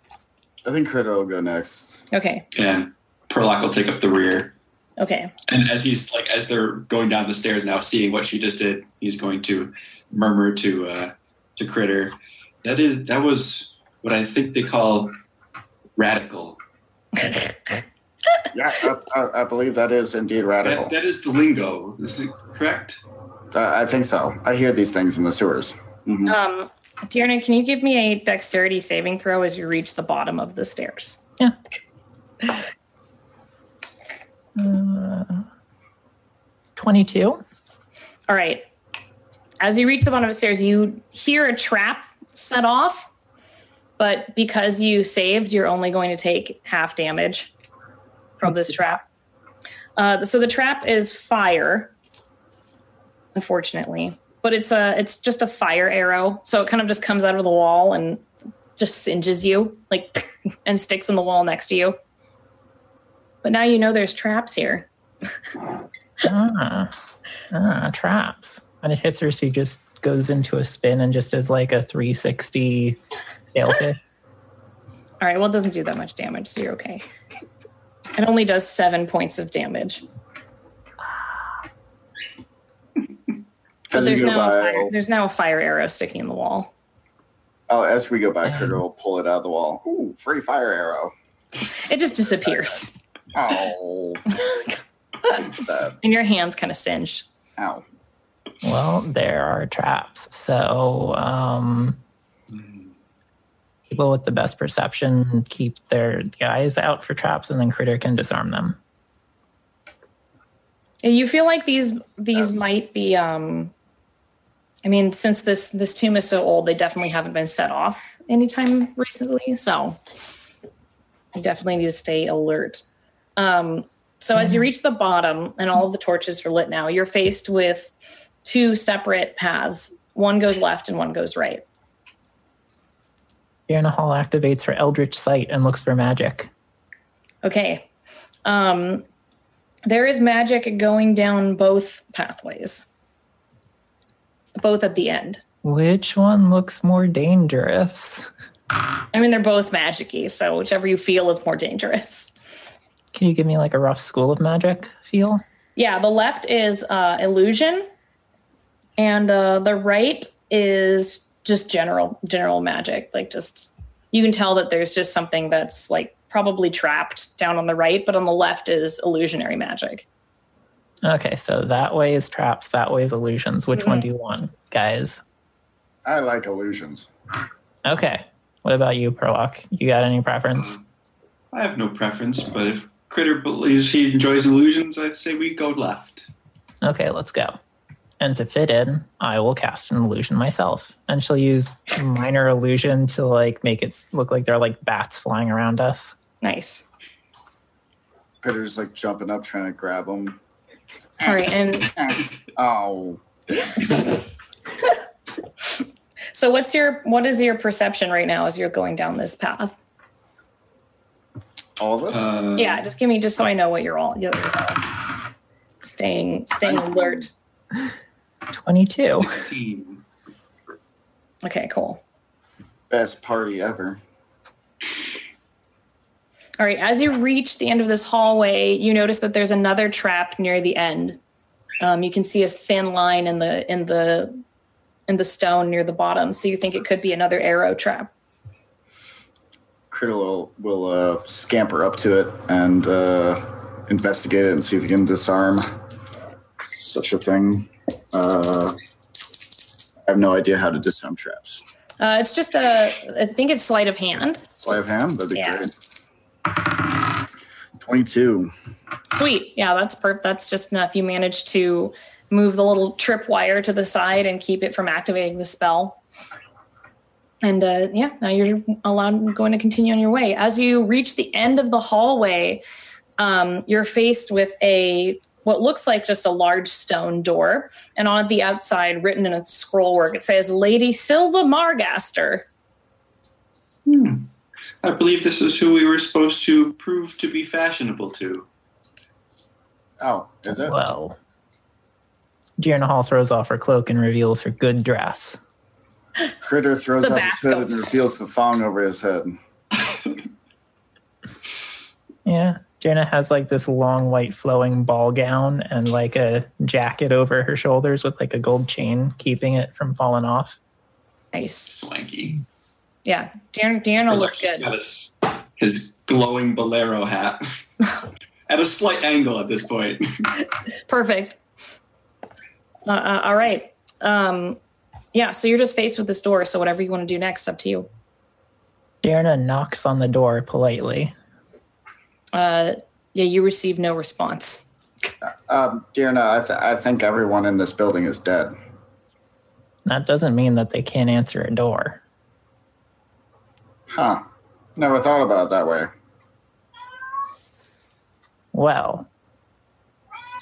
I think Critter will go next. Okay. And Perlock will take up the rear. Okay. And as he's like, as they're going down the stairs now, seeing what she just did, he's going to murmur to uh, to Critter, "That is that was what I think they call radical. Yeah, I, I, I believe that is indeed radical. That, that is the lingo. Is it correct? Uh, I think so. I hear these things in the sewers. Mhm. Um Dearna, can you give me a dexterity saving throw as you reach the bottom of the stairs? Uh, 22. All right. As you reach the bottom of the stairs, you hear a trap set off, but because you saved, you're only going to take half damage from this trap. Uh, so the trap is fire, unfortunately, but it's a it's just a fire arrow. So it kind of just comes out of the wall and just singes you, like, and sticks in the wall next to you. But now you know there's traps here. Ah, ah, traps. And it hits her, so she just goes into a spin and just does like a 360 sailfish. All right, well, it doesn't do that much damage, so you're okay. It only does seven points of damage. But there's go now, a by, fire, there's now a fire arrow sticking in the wall. oh, as we go by, Um, Critter will pull it out of the wall. Ooh, free fire arrow. It just disappears, Ow. Sad. and your hand's kind of singed. Ow. Well, there are traps. So, um, people with the best perception keep their eyes out for traps, and then Critter can disarm them. You feel like these these might be. Um, I mean, since this this tomb is so old, they definitely haven't been set off anytime recently. So you definitely need to stay alert. Um, so as you reach the bottom and all of the torches are lit now, you're faced with two separate paths. One goes left and one goes right. Fiona Hall activates her Eldritch Sight and looks for magic. Okay. Um, there is magic going down both pathways, both at the end. Which one looks more dangerous? I mean, they're both magic-y, so whichever you feel is more dangerous. Can you give me like a rough school of magic feel? Yeah, the left is uh, illusion, and uh, the right is just general general magic. Like, just you can tell that there's just something that's like probably trapped down on the right, but on the left is illusionary magic. Okay, so that way is traps, that way is illusions. Which one do you want, guys? I like illusions. Okay. What about you, Perlock? You got any preference? I have no preference, but if Critter believes he enjoys illusions, I'd say we go left. Okay, let's go. And to fit in, I will cast an illusion myself. And she'll use minor illusion to like make it look like there are like bats flying around us. Nice. Critter's like jumping up, trying to grab him. All right, and Oh. so what's your what is your perception right now as you're going down this path? All of this? Uh, Yeah, just give me just so I know what you're all you're uh, staying staying alert. 22. 16. Okay, cool. Best party ever. All right, as you reach the end of this hallway, you notice that there's another trap near the end. Um, you can see a thin line in the in the in the stone near the bottom, so you think it could be another arrow trap. Critter will, will uh, scamper up to it and uh, investigate it and see if he can disarm such a thing. Uh, I have no idea how to disarm traps. Uh, it's just a, I think it's sleight of hand. Sleight of hand? That'd be Yeah. great. 22. Sweet. Yeah, that's per- That's just enough. You managed to move the little trip wire to the side and keep it from activating the spell. And uh, yeah, now you're allowed going to continue on your way. As you reach the end of the hallway, um, you're faced with a what looks like just a large stone door, and on the outside, written in a scroll work, it says "Lady Silva Margaster." Hmm. I believe this is who we were supposed to prove to be fashionable to. Oh, is it? Well, Dearna Hall throws off her cloak and reveals her good dress. Critter throws The up his bats hood and reveals the thong over his head. Yeah, Dearna has like this long white flowing ball gown and like a jacket over her shoulders with like a gold chain keeping it from falling off. Nice. Swanky. Yeah, Dearna, Dearna looks Alex good. Got his, his glowing bolero hat at a slight angle at this point. Perfect. Uh, uh, all right. Um, yeah, so you're just faced with this door. So whatever you want to do next, up to you. Dearna knocks on the door politely. Uh, yeah, you receive no response. Um, Dearna, I, th- I think everyone in this building is dead. That doesn't mean that they can't answer a door. Huh. Never thought about it that way. Well,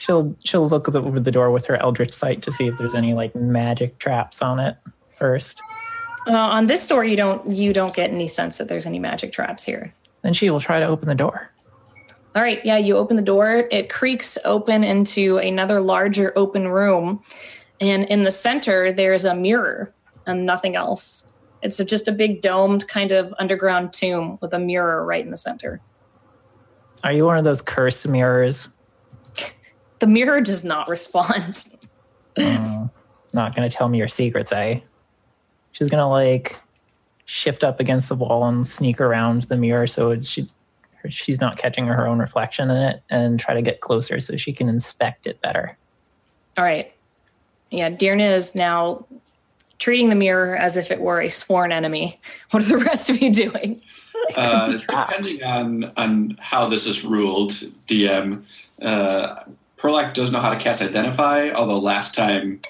she'll she'll look over the door with her eldritch sight to see if there's any like magic traps on it first. Uh, on this door, you don't you don't get any sense that there's any magic traps here. Then she will try to open the door. All right, yeah, you open the door. It creaks open into another larger open room, and in the center there's a mirror and nothing else. It's just a big domed kind of underground tomb with a mirror right in the center. Are you one of those cursed mirrors? The mirror does not respond. Mm, not gonna tell me your secrets, eh? She's gonna like shift up against the wall and sneak around the mirror so it, she she's not catching her own reflection in it, and try to get closer so she can inspect it better. All right. Yeah, Dearna is now treating the mirror as if it were a sworn enemy. What are the rest of you doing? Uh, depending on on how this is ruled, DM, uh, Perlock does know how to cast Identify. Although last time,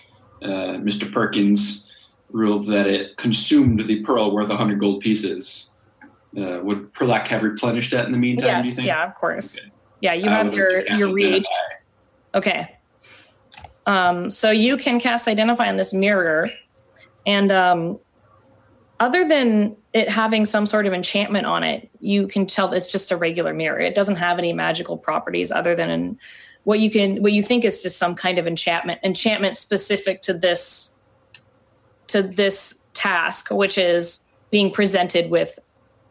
uh, Mr. Perkins ruled that it consumed the pearl worth 100 gold pieces. Uh, would Perlock have replenished that in the meantime? do you yes, think? yeah, of course. Okay. Yeah, you have like your your. Identify. Okay. Um, so you can cast identify on this mirror, and um, other than it having some sort of enchantment on it, you can tell it's just a regular mirror. It doesn't have any magical properties other than in, what you can what you think is just some kind of enchantment enchantment specific to this to this task, which is being presented with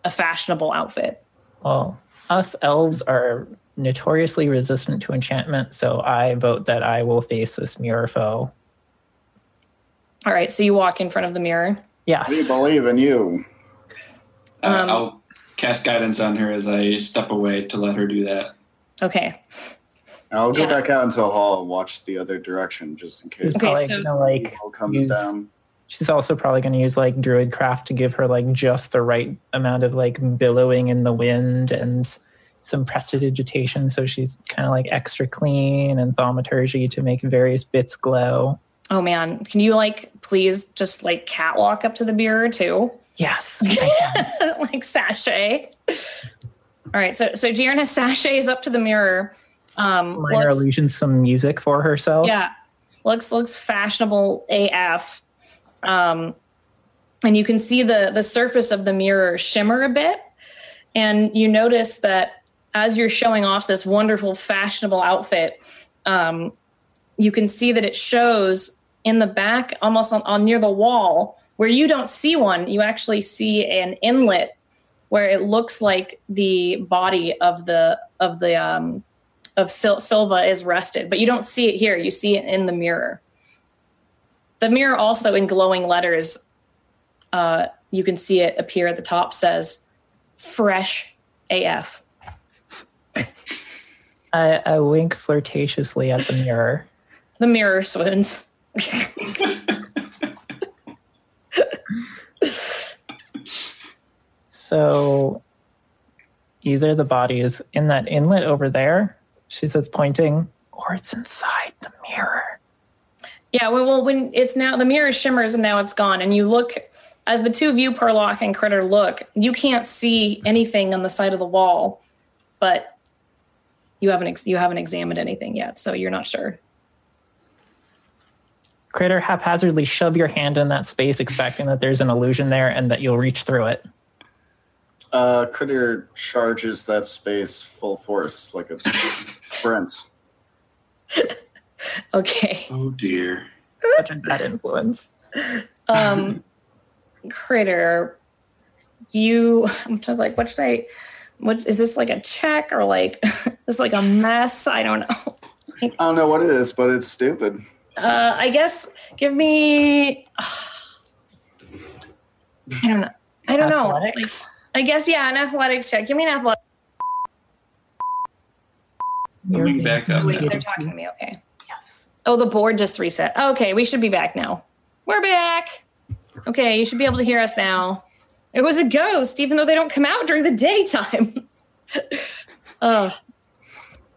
a fashionable outfit. Well, us elves are notoriously resistant to enchantment, so I vote that I will face this mirror foe. All right, so you walk in front of the mirror. Yes. We believe in you. Uh, Um, I'll cast guidance on her as I step away to let her do that. Okay. I'll go Yeah. back out into the hall and watch the other direction just in case She's Okay, so- gonna like comes use- down. She's also probably going to use like druid craft to give her like just the right amount of like billowing in the wind and some prestidigitation, so she's kind of like extra clean and thaumaturgy to make various bits glow. Oh man, can you like please just like catwalk up to the mirror too? Yes, like sashay. All right, so so Gianna sashays up to the mirror. Um, minor looks- illusion, some music for herself. yeah, looks looks fashionable AF. Um, and you can see the the surface of the mirror shimmer a bit, and you notice that as you're showing off this wonderful fashionable outfit, um, you can see that it shows in the back, almost on, on near the wall, where you don't see one. You actually see an inlet where it looks like the body of the of the um, of Sil- Silva is rested, but you don't see it here. You see it in the mirror. The mirror also in glowing letters, uh, you can see it appear at the top says fresh AF. I, I wink flirtatiously at the mirror. The mirror swoons. So either the body is in that inlet over there, she says, pointing, or it's inside the mirror. Yeah, well, well, when it's now the mirror shimmers and now it's gone, and you look as the two of you, Perlock and Critter, look, you can't see anything on the side of the wall, but you haven't ex- you haven't examined anything yet, so you're not sure. Critter haphazardly shove your hand in that space, expecting that there's an illusion there and that you'll reach through it. Uh, Critter charges that space full force like a sprint. Okay. Oh dear. Such a bad influence. Um, Critter, you. I'm just like, what should I? What is this like a check or like this like a mess? I don't know. I don't know what it is, but it's stupid. Uh, I guess give me. I don't know. I don't know. Like, I guess yeah, an athletics check. Give me an athletic. You're Coming being back up Wait, they're talking to me. Okay. Yes. Oh, the board just reset. Okay, we should be back now. We're back. Okay, you should be able to hear us now. It was a ghost, even though they don't come out during the daytime. oh.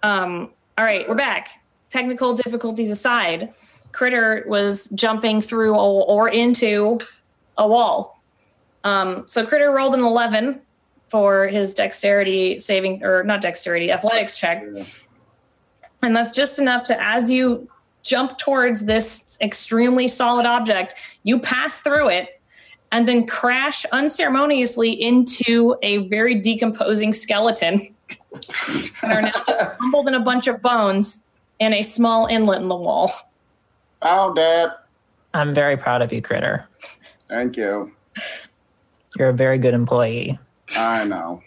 Um, all right, we're back. Technical difficulties aside, Critter was jumping through or, or into a wall. Um, so Critter rolled an 11 for his dexterity saving, or not dexterity, athletics check. And that's just enough to, as you jump towards this extremely solid object, you pass through it and then crash unceremoniously into a very decomposing skeleton. and are now just tumbled in a bunch of bones in a small inlet in the wall. Found it. I'm very proud of you, Critter. Thank you. You're a very good employee. I know.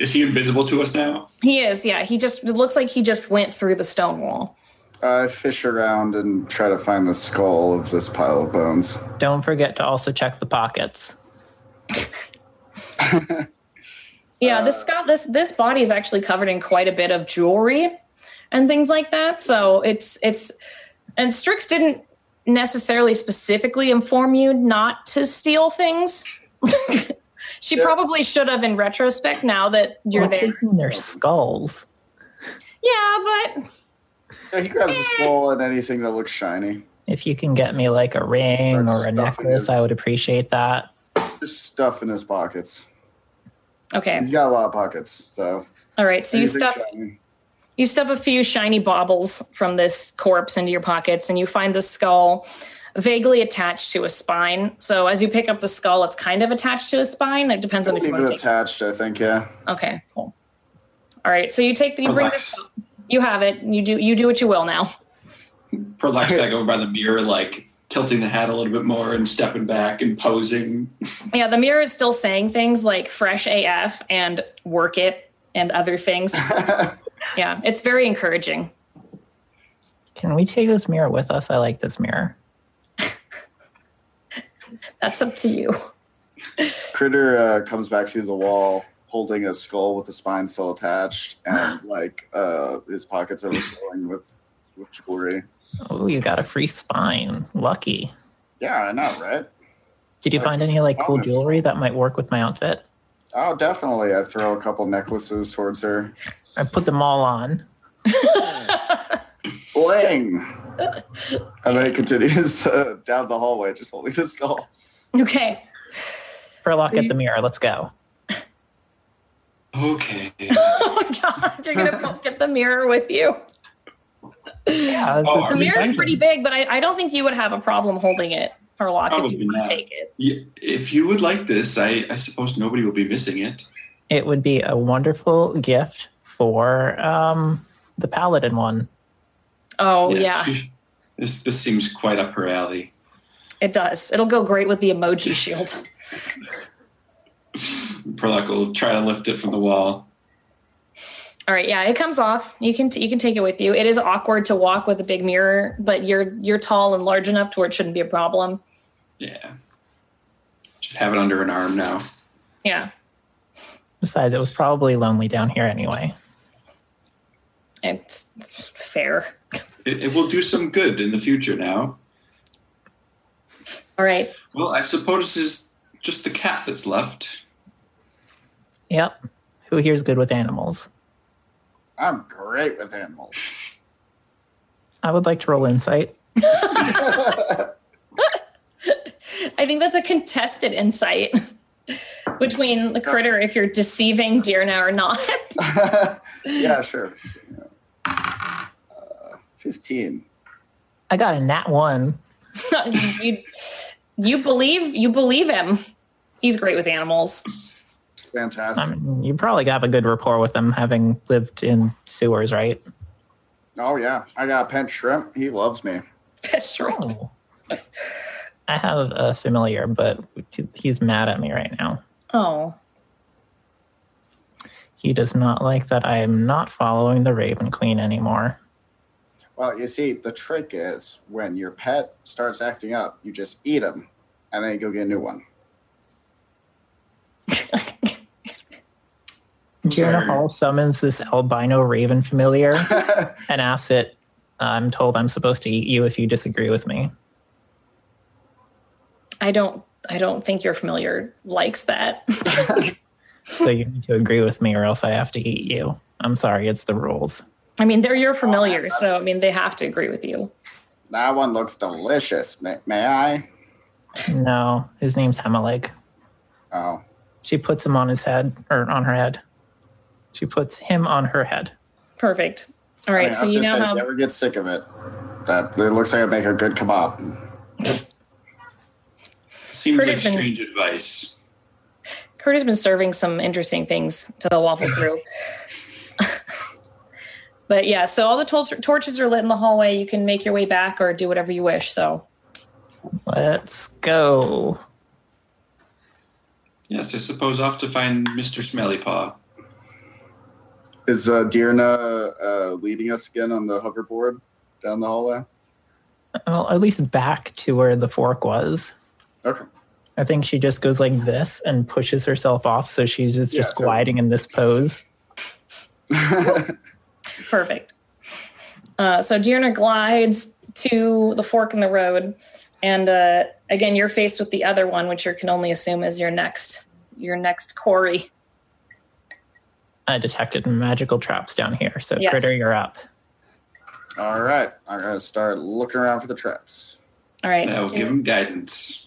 Is he invisible to us now? He is, yeah. He just, it looks like he just went through the stone wall. I fish around and try to find the skull of this pile of bones. Don't forget to also check the pockets. Yeah, this uh, Scott, this this body is actually covered in quite a bit of jewelry and things like that. So it's it's and Strix didn't necessarily specifically inform you not to steal things. she Yeah. probably should have in retrospect now that you're We're there. taking their skulls. Yeah, but Yeah, he grabs the eh. skull and anything that looks shiny. If you can get me like a ring Start or a necklace, his- I would appreciate that. Just stuff in his pockets. okay. He's got a lot of pockets, so. All right. So you stuff shiny. you stuff a few shiny baubles from this corpse into your pockets and you find the skull vaguely attached to a spine. So as you pick up the skull, it's kind of attached to a spine. It depends on if you Leave want it to take attached, I think, yeah. Okay, cool. All right, so you take the you bring Alex. this. You have it. You do you do what you will now. Perlock back over by the mirror, like tilting the hat a little bit more and stepping back and posing. Yeah, the mirror is still saying things like "fresh AF" and "work it" and other things. yeah, it's very encouraging. Can we take this mirror with us? I like this mirror. That's up to you. Critter uh, comes back through the wall holding a skull with the spine still attached and like uh, his pockets overflowing with, with jewelry. Oh, you got a free spine. Lucky. Yeah, I know, right? Did you Like, find any like cool promise. jewelry that might work with my outfit? Oh, definitely. I throw a couple necklaces towards her. I put them all on. Bling! and then he continues uh, down the hallway, just holding the skull. Okay. for a Perlock at the mirror. Let's go. Okay. Oh my god, you're gonna go get the mirror with you. Yeah, Oh, the- are The we mirror's pretty big, but I, I don't think you would have a problem holding it, Perlock, if you want to take it. Yeah, if you would like this, I, I suppose nobody will be missing it. it would be a wonderful gift for um, the paladin one. Oh Yes, yeah, This this seems quite up her alley. It does. It'll go great with the emoji shield. Perlock will try to lift it from the wall. All right, yeah, it comes off. You can you can take it with you. It is awkward to walk with a big mirror, but you're you're tall and large enough to where it shouldn't be a problem. Yeah. Should have it under an arm now. Yeah, Besides, it was probably lonely down here anyway. it's fair. It, it will do some good in the future now. All right, Well, I suppose this is just the cat that's left. Yep. Who here's good with animals? I'm great with animals. I would like to roll insight. I think that's a contested insight between the critter if you're deceiving Dearna or not. yeah, sure. Uh, 15. I got a nat one. you, you believe you believe him. He's great with animals. Fantastic. I mean, you probably have a good rapport with him having lived in sewers, right? oh, yeah. I got a pet shrimp. He loves me. Sure. Oh. I have a familiar, but he's mad at me right now. Oh, He does not like that I am not following the Raven Queen anymore. Well, you see, the trick is when your pet starts acting up, you just eat them and then you go get a new one. Dearna Sorry. Hall summons this albino raven familiar and asks it, I'm told I'm supposed to eat you if you disagree with me. I don't. I don't think your familiar likes that. So you need to agree with me or else I have to eat you. I'm sorry, it's the rules. I mean, they're your familiar, oh, so I mean, they have to agree with you. that one looks delicious. May, may I? No, his name's Hemaleg. Oh, She puts him on his head or on her head. She puts him on her head. Perfect. All right. I right, mean, so I'm you just know saying, how if you ever get sick of it, that it looks like it'd make a good kebab. Seems Pretty like been- strange advice. Kurt has been serving some interesting things to the waffle crew. But yeah, so all the tor- torches are lit in the hallway. You can make your way back or do whatever you wish. So Let's go. Yes, I suppose off to find Mr. Smelly Paw. Is uh, Dearna uh, leading us again on the hoverboard down the hallway? Well, at least back to where the fork was. Okay. I think she just goes like this and pushes herself off, so she's just, Yeah, just totally. gliding in this pose. perfect. Uh, so Dearna glides to the fork in the road, and uh, again, you're faced with the other one, which you can only assume is your next your next Corey. I detected magical traps down here, so Yes. Critter, you're up. All right. I'm going to start looking around for the traps. All right, I will give him guidance.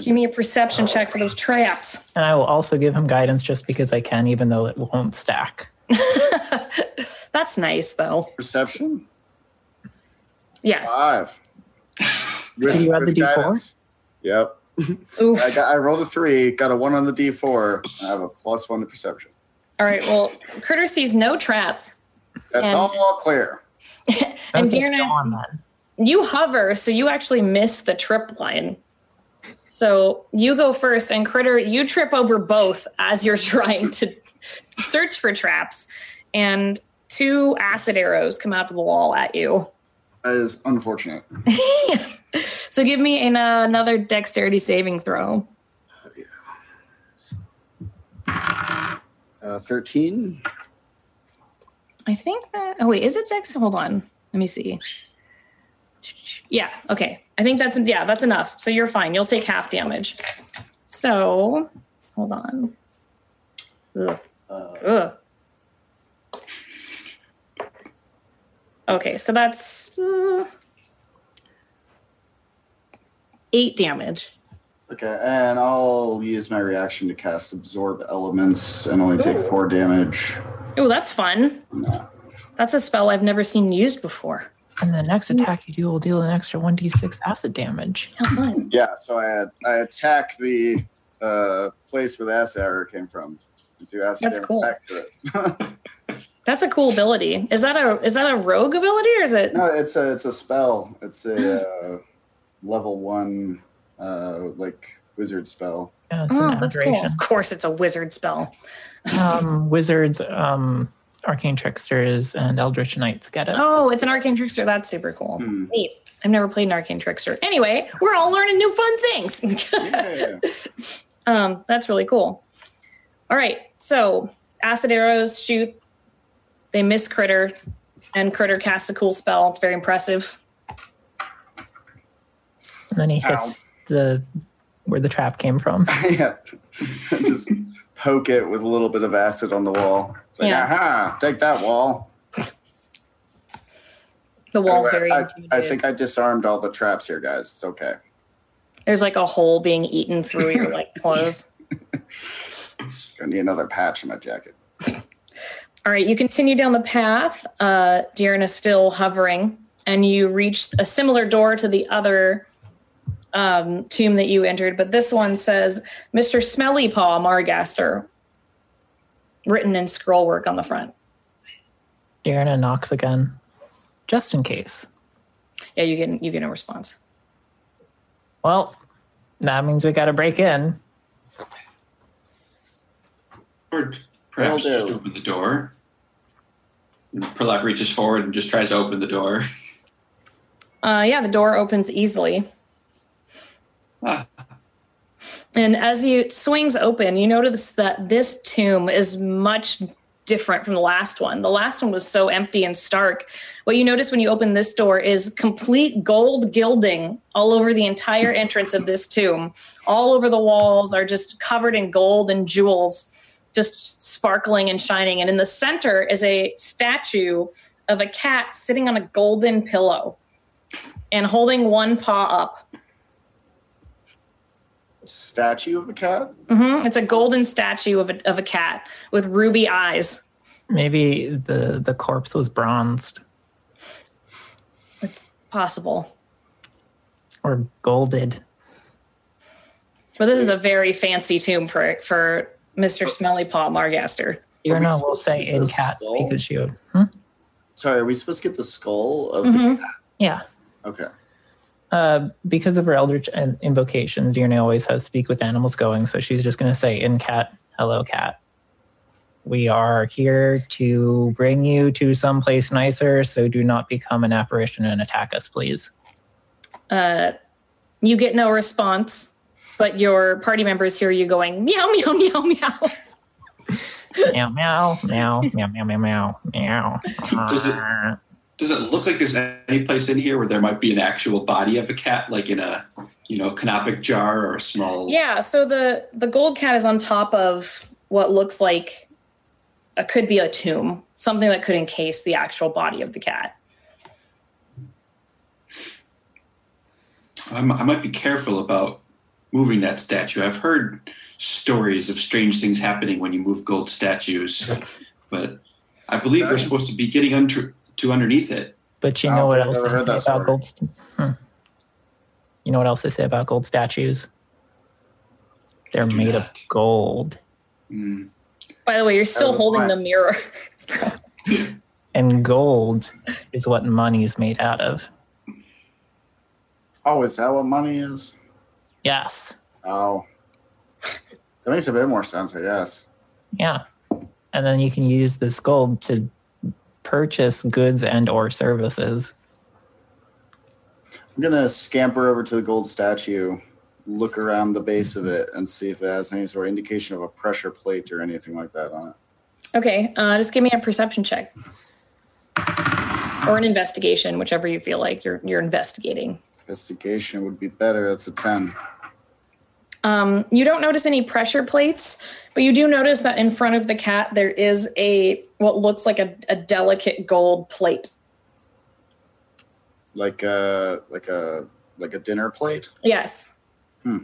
give me a perception check for those traps. And I will also give him guidance just because I can, even though it won't stack. That's nice, though. Perception? Yeah. Five. With, you add the with D4? Yep. Oof. I, got, I rolled a three, got a one on the D4. I have a plus one to perception. All right. Well, Critter sees no traps, That's And- all clear. and Okay, Dearna, go on then. you hover, so you actually miss the trip line. So you go first, and Critter, you trip over both as you're trying to search for traps, and two acid arrows come out of the wall at you. That is unfortunate. so give me an, uh, another dexterity saving throw. Uh, 13. I think that. Oh wait, is it dex? Hold on. Let me see. Yeah. Okay. I think that's yeah. That's enough. So you're fine. You'll take half damage. So hold on. Ugh. Uh, Ugh. Okay, so that's uh, eight damage. okay, and I'll use my reaction to cast Absorb Elements and only take Ooh. four damage. Oh, that's fun. Nah. That's a spell I've never seen used before. And the next attack you do will deal an extra 1d6 acid damage. How fun. Yeah, so I had, I attack the uh, place where the acid arrow came from. and Do acid That's damage cool. back to it. That's a cool ability. Is that a is that a rogue ability or is it? no, it's a it's a spell. It's a uh, level one uh, like wizard spell. Yeah, Oh, that's cool. Of course, it's a wizard spell. Um, wizards, um, arcane tricksters, and eldritch knights get it. Oh, it's an arcane trickster. That's super cool. Hmm. Neat. I've never played an arcane trickster. Anyway, we're all learning new fun things. Yeah. um, that's really cool. All right, so acid arrows shoot. They miss critter, and critter casts a cool spell. It's very impressive. And then he hits the where the trap came from. yeah. Just poke it with a little bit of acid on the wall. It's like, Yeah. aha, take that wall. The wall's Anyway, very I, I think I disarmed all the traps here, guys. It's okay. There's like a hole being eaten through your like clothes. Gonna need another patch in my jacket. All right, you continue down the path. Uh, Dearna is still hovering, and you reach a similar door to the other um, tomb that you entered, but this one says Mr. Smelly Paw Margaster, written in scroll work on the front. Darren knocks again, just in case. Yeah, you get you get a response. Well, that means we got to break in. Or perhaps just open the door. And Perlock reaches forward and just tries to open the door. Uh, yeah, the door opens easily. Ah, And as you it swings open, you notice that this tomb is much different from the last one. The last one was so empty and stark. What you notice when you open this door is complete gold gilding all over the entire entrance of this tomb. All over the walls are just covered in gold and jewels, just sparkling and shining. And in the center is a statue of a cat sitting on a golden pillow and holding one paw up. Statue of a cat? Mm-hmm. It's a golden statue of a, of a cat with ruby eyes. Maybe the the corpse was bronzed It's possible. or golded. But this is a very fancy tomb for for Mr. Smelly Paw Margaster. You're Are we not will say in cat skull? Pikachu. Hmm? Sorry, are we supposed to get the skull of Mhm. the cat? Yeah. Okay. Uh, because of her eldritch invocation, Dearna always has speak with animals going, so she's just going to say, "In cat, hello, cat. We are here to bring you to someplace nicer, so do not become an apparition and attack us, please." Uh, you get no response, but your party members hear you going meow meow meow meow. meow, meow, meow, meow, meow, meow, meow, meow. Does it- does it look like there's any place in here where there might be an actual body of a cat, like in a you know canopic jar or a small? Yeah, so the the gold cat is on top of what looks like a, could be a tomb, something that could encase the actual body of the cat. I'm, I might be careful about moving that statue. I've heard stories of strange things happening when you move gold statues, but I believe we're supposed to be getting under, to underneath it. But you Oh, know what else they say about story. gold? St- hmm. You know what else they say about gold statues? They're I do made of gold, Mm. By the way, you're still holding mine. the mirror. and gold is what money is made out of. Oh, is that what money is? Yes, Oh. That makes a bit more sense, I guess. yeah, and then you can use this gold to purchase goods and or services. I'm gonna scamper over to the gold statue, look around the base of it, and see if it has any sort of indication of a pressure plate or anything like that on it. Okay, uh, just give me a perception check or an investigation, whichever you feel like you're you're investigating. Investigation would be better. That's a 10. Um, you don't notice any pressure plates, but you do notice that in front of the cat there is a what looks like a, a delicate gold plate. Like a like a like a dinner plate. Yes. Hmm.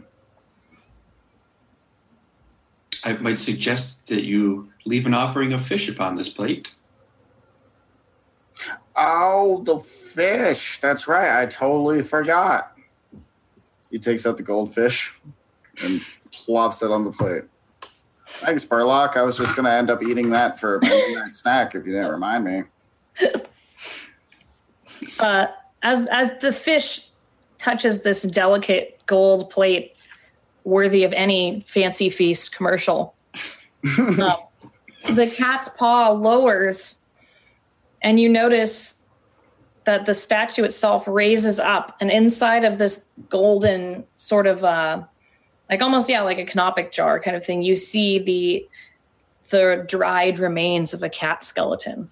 I might suggest that you leave an offering of fish upon this plate. Oh, the fish. That's right. I totally forgot. He takes out the goldfish and plops it on the plate. Thanks, Perlock. I was just going to end up eating that for a midnight snack if you didn't remind me. Uh, as as the fish touches this delicate gold plate, worthy of any fancy feast commercial, um, the cat's paw lowers, and you notice that the statue itself raises up, and inside of this golden sort of uh, like almost yeah, like a canopic jar kind of thing, you see the the dried remains of a cat skeleton.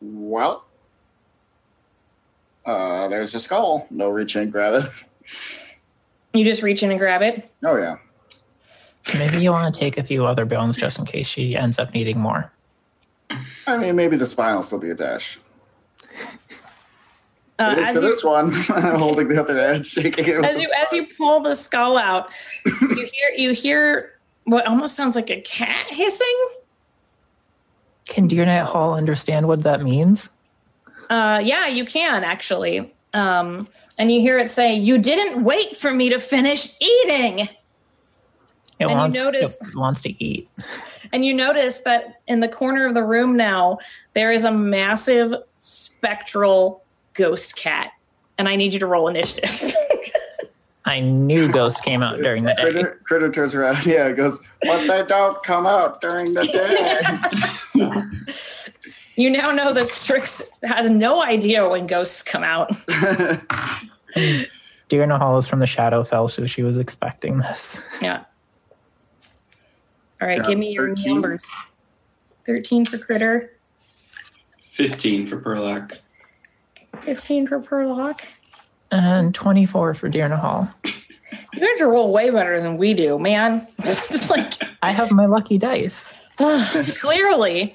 Well, Uh, there's a skull. No reach in, grab it. You just reach in and grab it. Oh yeah. Maybe you want to take a few other bones just in case she ends up needing more. I mean, maybe the spine will still be attached. Uh, as for you this one. Holding the other edge, shaking it. as you as you pull the skull out, you hear you hear what almost sounds like a cat hissing. Can Dearna Hall understand what that means? Uh, yeah, you can actually. Um, and you hear it say, "You didn't wait for me to finish eating." It you wants, notice- it wants to eat. And you notice that in the corner of the room now, there is a massive spectral ghost cat. And I need you to roll initiative. I knew Ghost came out during the day. Critter, critter turns around. Yeah, it goes, but they don't come out during the day. you now know that Strix has no idea when ghosts come out. Dearna Hall is from the shadow fell, so she was expecting this. Yeah. All right, Yeah, give me your numbers 13 for Critter, 15 for Perlock. 15 for Perlock. And 24 for Dearna Hall. You have to roll way better than we do, man. Just like I have my lucky dice. clearly.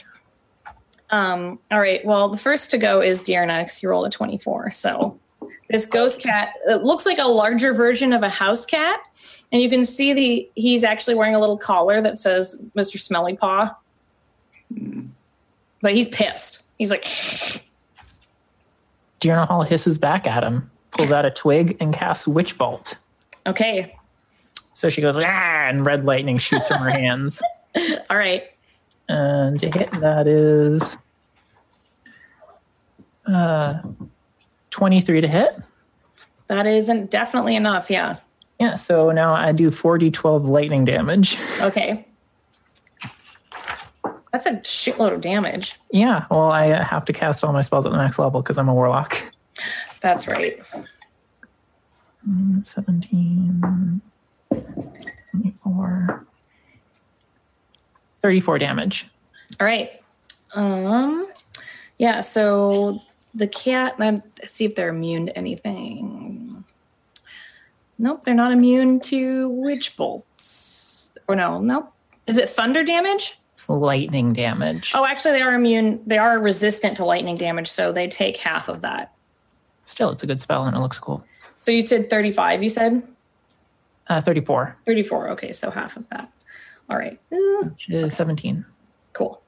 Um, all right. Well, the first to go is Deernex. You rolled a 24. So this ghost cat it looks like a larger version of a house cat. And you can see the he's actually wearing a little collar that says Mr. Smelly Paw. But he's pissed. He's like, Hall hisses back at him, pulls out a twig, and casts Witch Bolt. okay, So she goes, ah, and red lightning shoots from her hands. all right. And to hit, that is uh, 23 to hit. That isn't definitely enough. Yeah. Yeah, so now I do 4d12 lightning damage. Okay. That's a shitload of damage. Yeah, well, I uh, have to cast all my spells at the max level because I'm a warlock. That's right. Mm, 17, 24, 34 damage. All right. Um, yeah. So the cat. Um, let's see if they're immune to anything. Nope, they're not immune to witch bolts. Or no, nope. Is it thunder damage? Lightning damage. Oh, actually, they are immune. They are resistant to lightning damage, so they take half of that. Still, it's a good spell and it looks cool. So you did thirty-five. You said Uh, 34, thirty-four. Okay, so half of that. All right. Which is 17. Cool.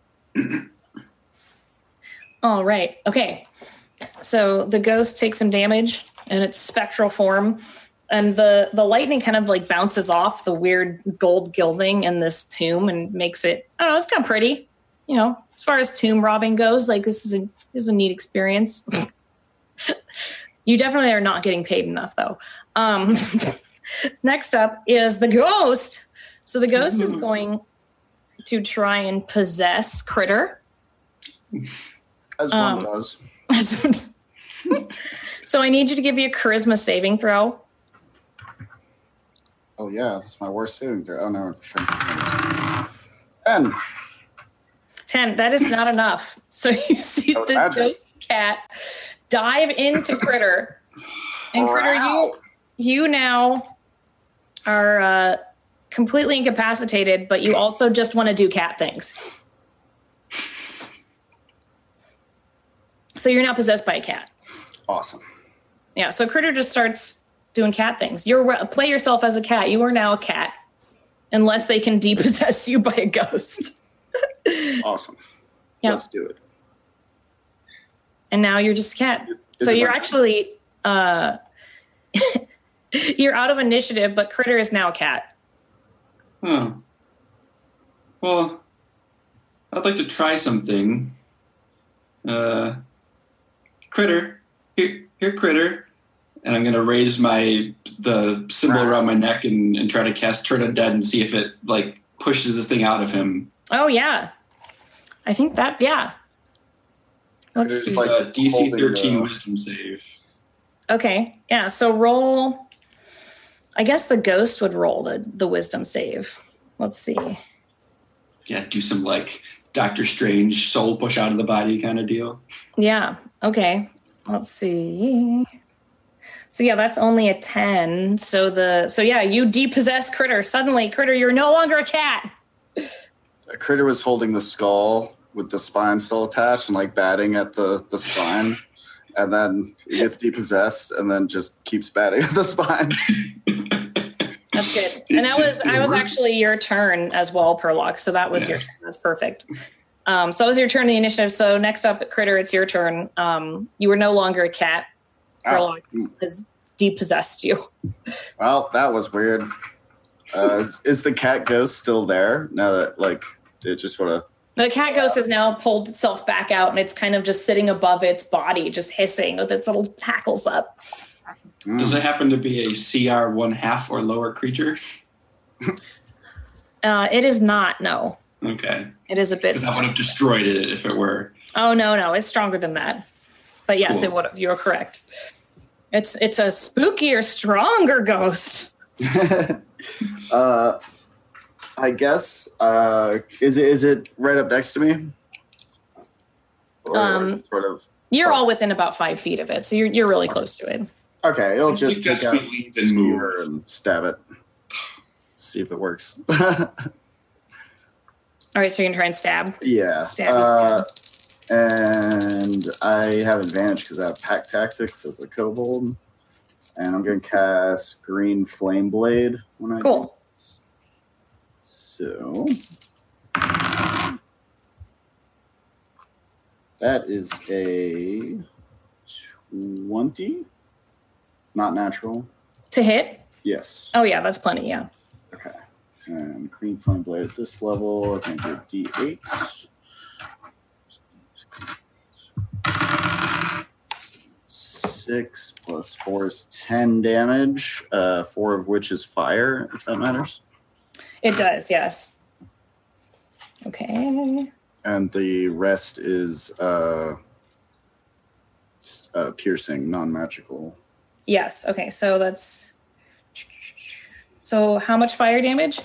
All right. Okay. So the ghost takes some damage in its spectral form, and the the lightning kind of like bounces off the weird gold gilding in this tomb and makes it. I don't know. It's kind of pretty. You know, as far as tomb robbing goes, like this is a this is a neat experience. you definitely are not getting paid enough, though. Um, next up is the ghost. So the ghost is going to try and possess Critter. As Um, one does. so I need you to give me a charisma saving throw. Oh yeah, that's my worst throw. Oh no, and 10. That is not enough. So you see the magic. ghost cat dive into Critter. And Critter, you you now are uh, completely incapacitated, but you also just want to do cat things. So you're now possessed by a cat. awesome. Yeah, so Critter just starts doing cat things. You're play yourself as a cat. You are now a cat, unless they can depossess you by a ghost. Awesome. Yeah. Let's do it. And now you're just a cat. Is so it you're actually uh, you're out of initiative, but Critter is now a cat. Huh. Well, I'd like to try something. Uh, critter, here, here, critter, and I'm gonna raise my the symbol around my neck and, and try to cast Turn Undead and see if it like pushes this thing out of him. Oh yeah, I think that yeah. Let's Critter's see. It's like uh, a DC holding 13 the- Wisdom save. Okay, yeah. So roll. I guess the ghost would roll the the wisdom save. Let's see. Yeah, do some like Doctor Strange soul push out of the body kind of deal. Yeah. Okay. let's see. So yeah, that's only a 10. So the so yeah, you depossess critter. Suddenly, critter, you're no longer a cat. A critter was holding the skull with the spine still attached and like batting at the, the spine. And then he gets depossessed and then just keeps batting at the spine. That's good. And that was I was actually your turn as well, Perlock. So that was Yeah. your turn. That's perfect. Um, so it was your turn in the initiative. So next up, Critter, it's your turn. Um, you were no longer a cat. Perlock has depossessed you. Well, that was weird. Uh, is, is the cat ghost still there now that like it just sort of The cat ghost has now pulled itself back out and it's kind of just sitting above its body, just hissing with its little hackles up. Does it happen to be a CR one half or lower creature? Uh, it is not, no. Okay. It is a bit. Because that would have destroyed it if it were. Oh no, no, it's stronger than that. But yes, Cool. it would. You're correct. It's it's a spookier, stronger ghost. uh, I guess uh, is it is it right up next to me? Or Um, is it sort of You're all within about five feet of it, so you're you're really close to it. okay. It'll I just take out we leave and skewer move. and stab it. See if it works. All right, so you're gonna try and stab. yeah. Stab is Uh, and I have advantage because I have pack tactics as a kobold, and I'm going to cast green flame blade when I do Cool. So that is a twenty, not natural. To hit? Yes. Oh yeah, that's plenty. Yeah. Okay. And green flame blade at this level, I think a D8. Six plus four is ten damage. Uh, four of which is fire, if that matters. It does. Yes. Okay. And the rest is uh, uh, piercing, non-magical. Yes. Okay. So that's. So how much fire damage?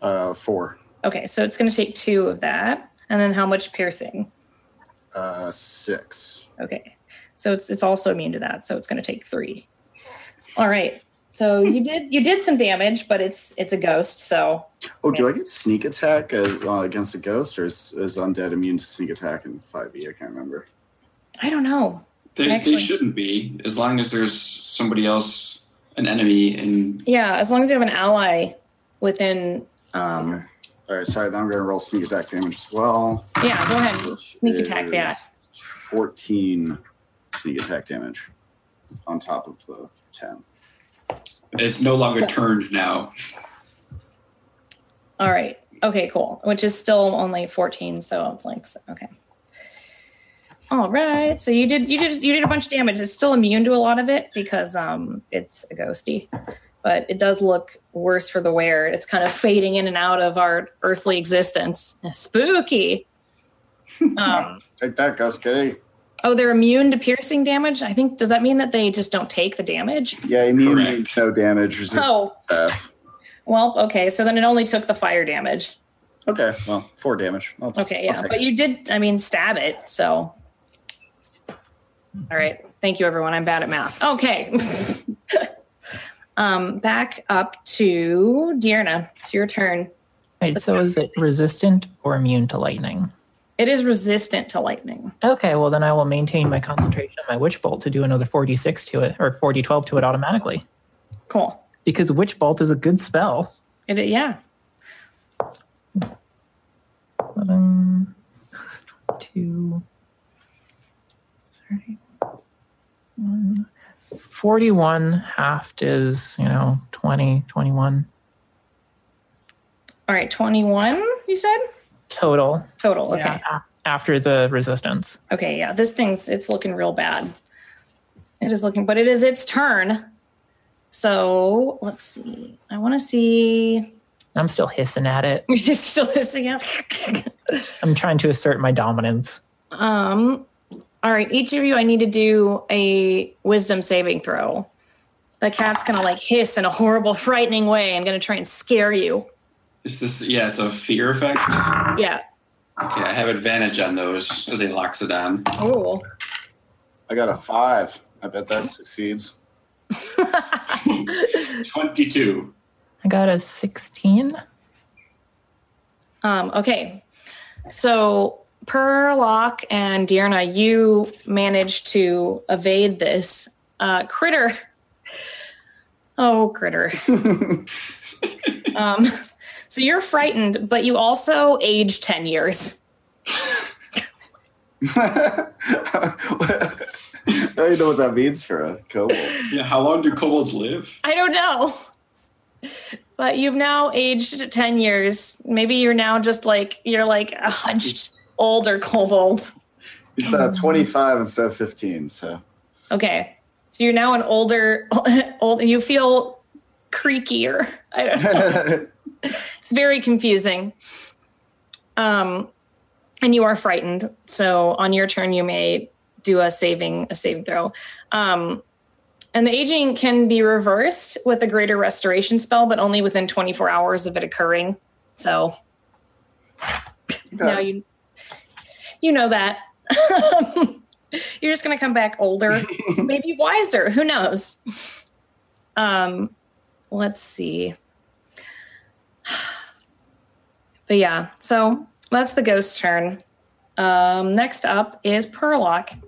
Uh, four. Okay, so it's going to take two of that, and then how much piercing? Uh, six. Okay, so it's it's also immune to that, so it's going to take three. All right, so you did you did some damage, but it's it's a ghost, so Oh, do I get sneak attack uh, uh, against a ghost, or is, is undead immune to sneak attack in five E? I can't remember. I don't know. They, Actually- they shouldn't be, as long as there's somebody else, an enemy, and Yeah, as long as you have an ally within. Um, Okay. All right, sorry. Then I'm going to roll sneak attack damage as well. Yeah, go ahead. Sneak attack is that. 14 sneak attack damage on top of the 10. it's no longer turned now. All right. Okay, cool. Which is still only 14, so it's like okay. All right. So you did you did you did a bunch of damage. It's still immune to a lot of it because um it's a ghosty. But it does look worse for the wearer. It's kind of fading in and out of our earthly existence. Spooky. Um Take that, Ghost Kitty. Oh, they're immune to piercing damage? I think does that mean that they just don't take the damage? Yeah, immune Correct. means no damage. Resist Oh, staff. well, okay. So then it only took the fire damage. Okay, well, four damage. I'll, Okay, I'll yeah, but it. you did. I mean, stab it. So, all right. Thank you, everyone. I'm bad at math. Okay. um, back up to Dearna. It's your turn. Wait, so is it resistant or immune to lightning? It is resistant to lightning. Okay, well then I will maintain my concentration on my witch bolt to do another 4d6 to it, or 4d12 to it automatically. Cool. Because witch bolt is a good spell. It, yeah. 11, 22, 31, 41 halved is, you know, 20, 21 All right. 21, you said? Total. Total. Okay. Yeah, after the resistance. Okay. Yeah. This thing's, it's looking real bad. It is looking, but it is its turn. So let's see. I want to see. I'm still hissing at it. You're just still listening out. I'm trying to assert my dominance. Um, all right, each of you, I need to do a wisdom saving throw. The cat's gonna like hiss in a horrible, frightening way and gonna try and scare you. Is this, yeah, it's a fear effect. Yeah. Okay, I have advantage on those as a Loxodon. Oh, I got a five. I bet that succeeds. 22. I got a 16. Um, okay. So Perlock and Dearna, you managed to evade this. Uh, critter. Oh, critter. um, so you're frightened, but you also age 10 years. I don't even know what that means for a kobold. Yeah, how long do kobolds live? I don't know. But you've now aged 10 years. Maybe you're now just like, you're like a hunched older kobold. He's uh, 25 instead of 15, so. Okay. So you're now an older, old, and you feel creakier. I don't know. it's very confusing. Um, and you are frightened. So on your turn, you may do a saving a saving throw. Um, and the aging can be reversed with a greater restoration spell, but only within 24 hours of it occurring. So now you you know that. You're just gonna come back older, maybe wiser. Who knows? Um, let's see. But yeah, so that's the ghost turn. Um, next up is Perlock.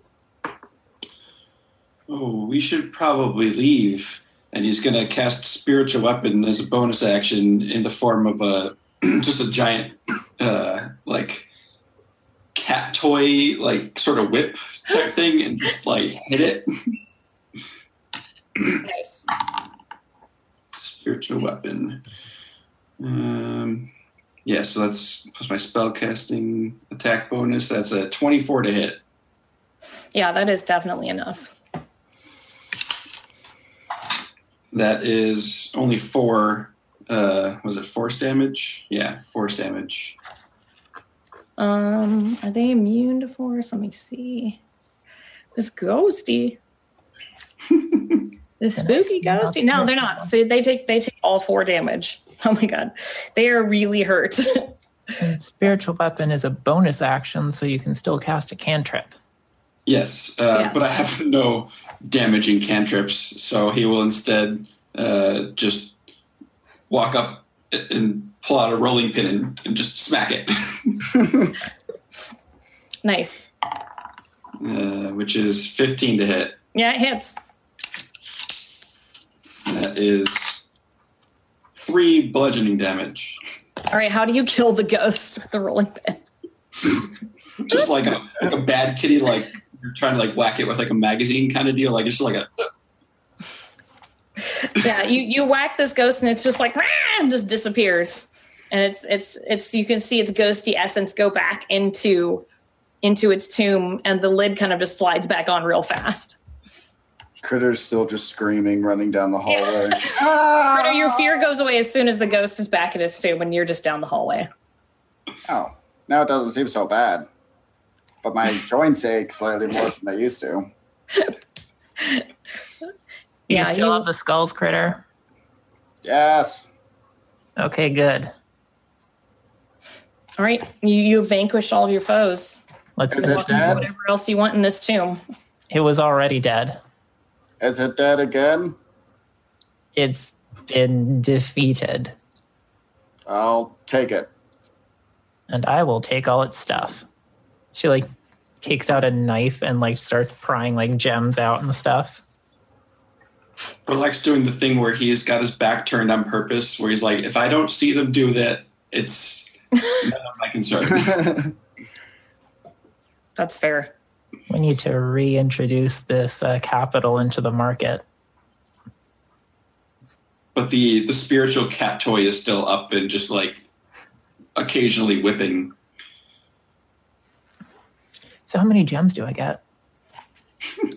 Oh, we should probably leave. And he's going to cast spiritual weapon as a bonus action in the form of a just a giant, uh, like cat toy, like sort of whip type thing, and just like hit it. Nice. Spiritual weapon. Um, yeah, so that's plus my spell casting attack bonus. That's a twenty-four to hit. Yeah, that is definitely enough. That is only four. Uh, was it force damage? Yeah, force damage. Um, are they immune to force? Let me see. This ghosty. the spooky ghosty. No, they're not. So they take they take all four damage. Oh my god. They are really hurt. And spiritual weapon is a bonus action, so you can still cast a cantrip. Yes, uh, Yes. but I have no damaging cantrips, so he will instead uh, just walk up and pull out a rolling pin and, and just smack it, nice. uh, which is 15 to hit. Yeah, it hits. That is three bludgeoning damage. All right, how do you kill the ghost with the rolling pin? Just like a, like a bad kitty, like you're trying to like whack it with like a magazine kind of deal. Like it's just like a yeah, you you whack this ghost and it's just like ah, and just disappears. And it's it's it's you can see its ghosty essence go back into into its tomb and the lid kind of just slides back on real fast. Critter's still just screaming, running down the hallway. Critter, ah! your fear goes away as soon as the ghost is back in its tomb and you're just down the hallway. Oh, now it doesn't seem so bad. But my joints ache slightly more than they used to. You Yeah, still you- have the skulls critter? Yes. Okay, good. All right, you you vanquished all of your foes. Let's Is finish. it dead? Whatever else you want in this tomb. It was already dead. Is it dead again? It's been defeated, I'll take it. and I will take all its stuff. She like takes out a knife and like starts prying like gems out and stuff. Relax doing the thing where he's got his back turned on purpose, where he's like, if I don't see them do that, it's none of my concern. That's fair. We need to reintroduce this uh, capital into the market. but the the spiritual cat toy is still up and just like occasionally whipping. So, how many gems do I get?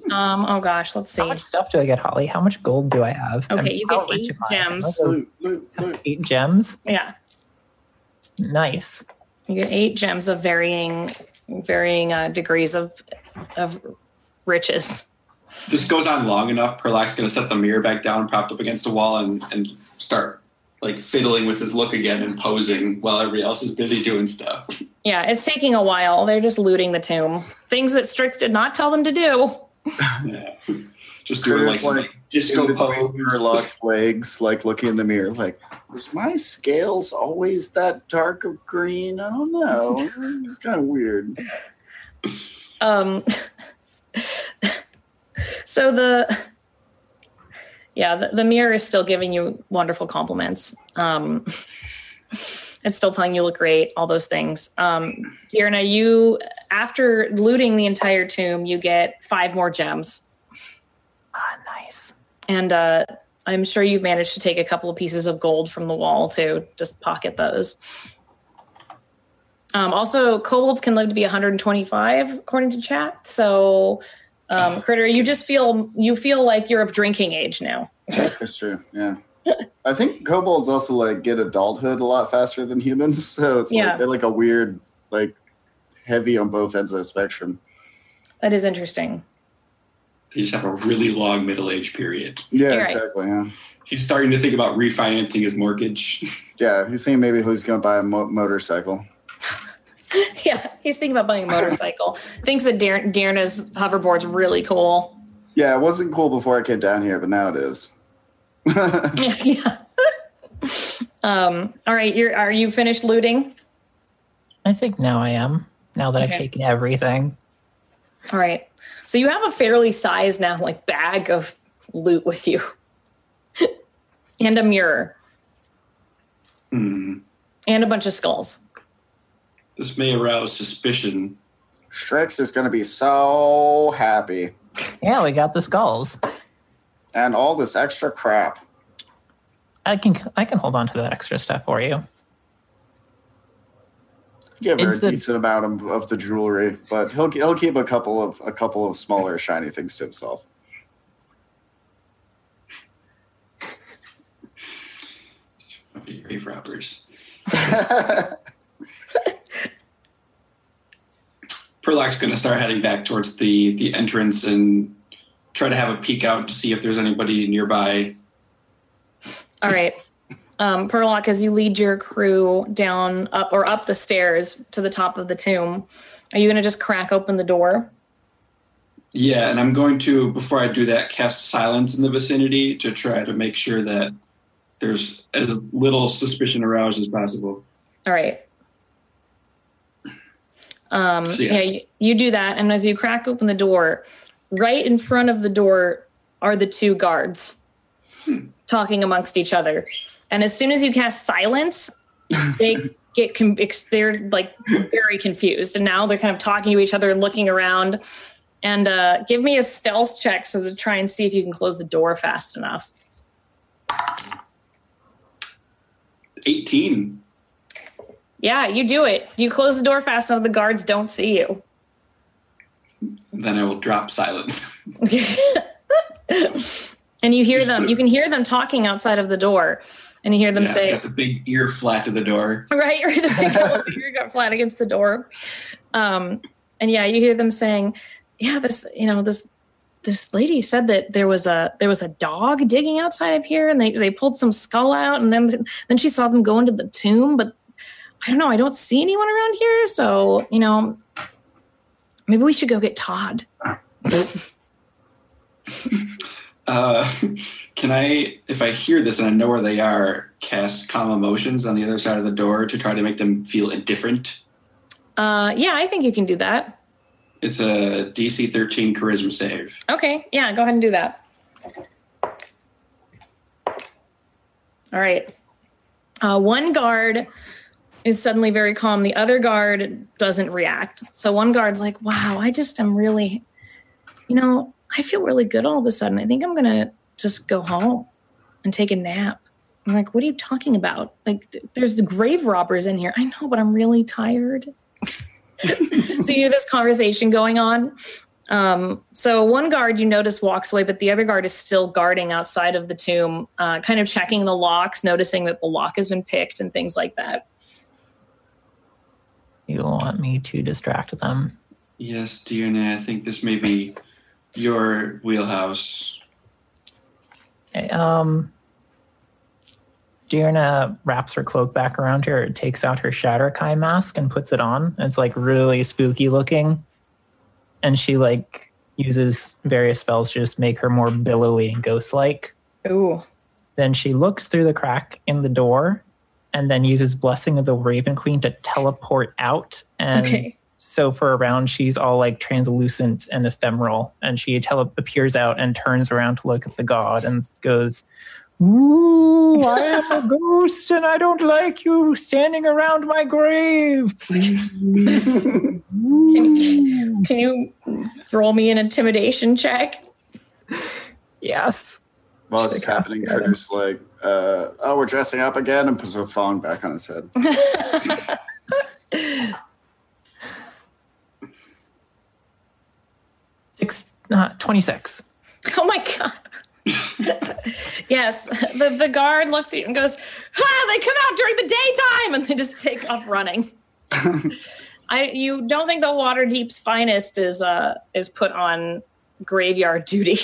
Um, oh gosh, let's see. How much stuff do I get, Holly? How much gold do I have? Okay, I mean, you get eight gems. Eight gems. Yeah. Nice. You get eight gems of varying varying uh, degrees of of riches. This goes on long enough. Perlock's going to set the mirror back down, propped up against a wall, and and start like fiddling with his look again and posing while everybody else is busy doing stuff. Yeah, it's taking a while. They're just looting the tomb. Things that Strix did not tell them to do. Yeah. Just doing like, Curtis, some, like, like disco pose. Murloc's legs, like looking in the mirror, like, was my scales always that dark of green? I don't know. It's kind of weird. Um, so the yeah, the, the mirror is still giving you wonderful compliments. Um, it's still telling you look great, all those things. Um, Kierna, you after looting the entire tomb, you get five more gems, Ah, nice. and uh, I'm sure you've managed to take a couple of pieces of gold from the wall to just pocket those. Um, also, kobolds can live to be 125, according to chat. So, um, critter, you just feel you feel like you're of drinking age now. That's true. Yeah. I think kobolds also like get adulthood a lot faster than humans, so it's Yeah. like they're like a weird, like heavy on both ends of the spectrum. That is interesting. They just have a really long middle age period. Yeah, You're right. exactly. Yeah, He's starting to think about refinancing his mortgage. yeah. He's thinking maybe he's going to buy a mo- motorcycle. yeah, he's thinking about buying a motorcycle. Thinks that Dar- Dearna's hoverboard's really cool. Yeah, it wasn't cool before I came down here, but now it is. yeah. um, all right, you're are you finished looting? I think now I am. Now that Okay. I've taken everything. All right. So you have a fairly sized now like bag of loot with you. and a mirror Hmm. and a bunch of skulls. This may arouse suspicion. Strix is going to be so happy, Yeah, we got the skulls. and all this extra crap. I can I can hold on to that extra stuff for you. Give her a decent amount of, of the jewelry, but he'll he'll keep a couple of a couple of smaller shiny things to himself. Grave robbers. Perlock's going to start heading back towards the the entrance and try to have a peek out to see if there's anybody nearby. All right. Um, Perlock, as you lead your crew down up or up the stairs to the top of the tomb, are you going to just crack open the door? Yeah, and I'm going to before I do that cast silence in the vicinity to try to make sure that there's as little suspicion aroused as possible. All right. Um, So, Yeah, you, you do that, and as you crack open the door, right in front of the door are the two guards talking amongst each other. And as soon as you cast silence, they get com- they're like very confused, and now they're kind of talking to each other and looking around. And uh, give me a stealth check so to try and see if you can close the door fast enough. 18. Yeah, you do it. You close the door fast enough, the guards don't see you. Then I will drop silence. Okay. And you hear them you can hear them talking outside of the door and you hear them yeah, say got the big ear flat to the door. right you're the big ear got flat against the door um and yeah you hear them saying yeah this you know this this lady said that there was a there was a dog digging outside of here and they they pulled some skull out and then then she saw them go into the tomb but i don't know i don't see anyone around here so you know maybe we should go get todd Uh, can I, if I hear this and I know where they are, cast calm emotions on the other side of the door to try to make them feel indifferent? uh yeah i think you can do that It's a DC 13 charisma save. Okay, yeah, go ahead and do that. All right. Uh, one guard is suddenly very calm. The other guard doesn't react. So one guard's like, wow, I just am really, you know, I feel really good all of a sudden. I think I'm going to just go home and take a nap. I'm like, what are you talking about? Like, th- there's the grave robbers in here. I know, but I'm really tired. so you hear this conversation going on. Um, so one guard you notice walks away, but the other guard is still guarding outside of the tomb, uh, kind of checking the locks, noticing that the lock has been picked and things like that. You want me to distract them? Yes, dear Diana, I think this may be your wheelhouse. Okay, Um, Dearna wraps her cloak back around her, takes out her Shadar-kai mask and puts it on. It's like really spooky looking. And she like uses various spells to just make her more billowy and ghost-like. Ooh. Then she looks through the crack in the door and then uses Blessing of the Raven Queen to teleport out. And Okay. So for a round, she's all like translucent and ephemeral. And she tele- appears out and turns around to look at the god and goes, Ooh, I am a ghost and I don't like you standing around my grave. Please. Ooh. Can you roll me an intimidation check? yes. While Should this is happening, it. Critter's like, uh, oh, we're dressing up again, and puts a thong back on his head. Six, uh, 26. Oh my god. yes, the, the guard looks at you and goes, "Ah, they come out during the daytime," and they just take off running. I you don't think the Waterdeep's finest is uh is put on graveyard duty?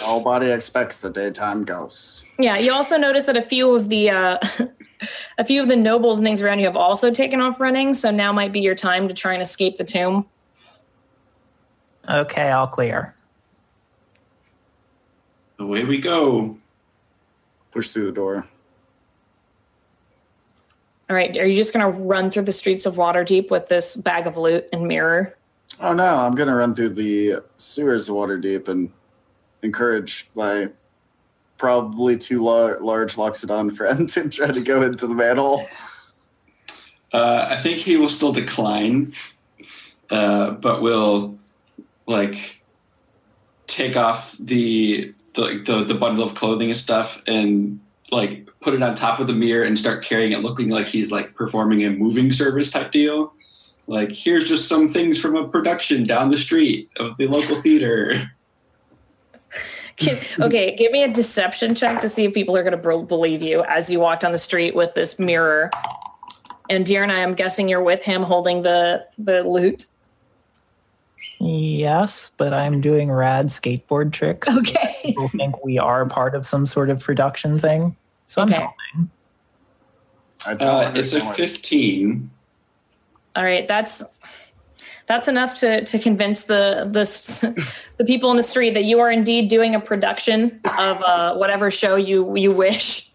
Nobody expects the daytime ghosts. Yeah, you also notice that a few of the uh, a few of the nobles and things around you have also taken off running. So now might be your time to try and escape the tomb. Okay, all clear. Away we go. Push through the door. All right, are you just gonna run through the streets of Waterdeep with this bag of loot and mirror? Oh no, I'm gonna run through the sewers of Waterdeep and encourage my probably too lar- large Loxodon friend to try to go into the manhole. Uh, I think he will still decline, uh, but will like take off the the, the the bundle of clothing and stuff and like put it on top of the mirror and start carrying it, looking like he's like performing a moving service type deal. Like here's just some things from a production down the street of the local theater. Okay, give me a deception check to see if people are going to believe you as you walk down the street with this mirror. And Dearna, I'm guessing you're with him holding the the loot. Yes, but I'm doing rad skateboard tricks. Okay. People think we are part of some sort of production thing. So I'm Okay. helping. Uh, it's a 15. All right, that's that's enough to to convince the the the people in the street that you are indeed doing a production of uh, whatever show you you wish.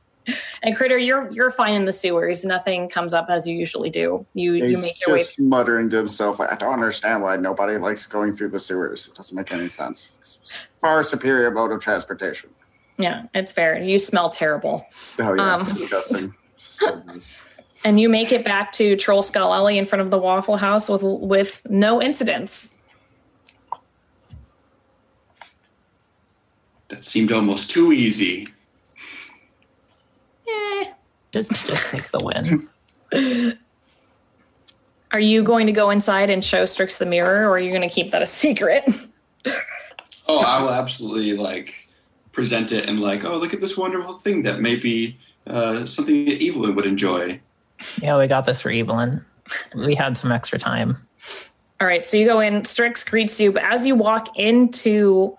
And Critter, you're you're fine in the sewers. Nothing comes up as you usually do. You you make your way. just muttering to himself, I don't understand why nobody likes going through the sewers. It doesn't make any sense. It's far superior mode of transportation. Yeah, it's fair. You smell terrible. Oh, yeah, Um. disgusting. So gross. and you make it back to Troll Skull Alley in front of the Waffle House with with no incidents. That seemed almost too easy. Just just take the win. Are you going to go inside and show Strix the mirror, or are you going to keep that a secret? Oh, I will absolutely like present it and like, oh, look at this wonderful thing that maybe uh, something that Evelyn would enjoy. yeah, we got this for Evelyn. We had some extra time. All right, so you go in. Strix greets you, but as you walk into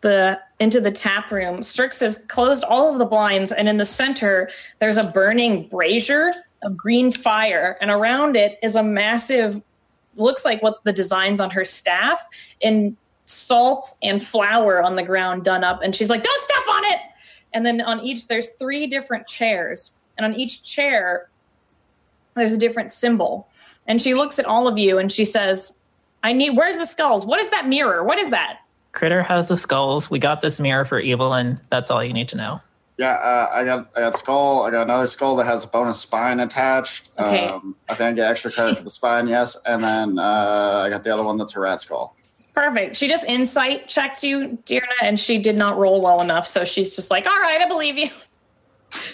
the into the tap room, Strix has closed all of the blinds, and in the center there's a burning brazier of green fire, and around it is a massive, looks like what the designs on her staff in salt and flour on the ground done up, and she's like, "Don't step on it!" And then on each there's three different chairs, and on each chair there's a different symbol. And she looks at all of you and she says, I need, where's the skulls? What is that mirror? What is that? Critter has the skulls. We got this mirror for Evelyn. That's all you need to know. Yeah, uh, I got I got skull. I got another skull that has a bonus spine attached. Okay. Um, I think I get extra credit for the spine, yes. And then uh, I got the other one that's a rat skull. Perfect. She just insight checked you, Dearna, and she did not roll well enough. So she's just like, all right, I believe you.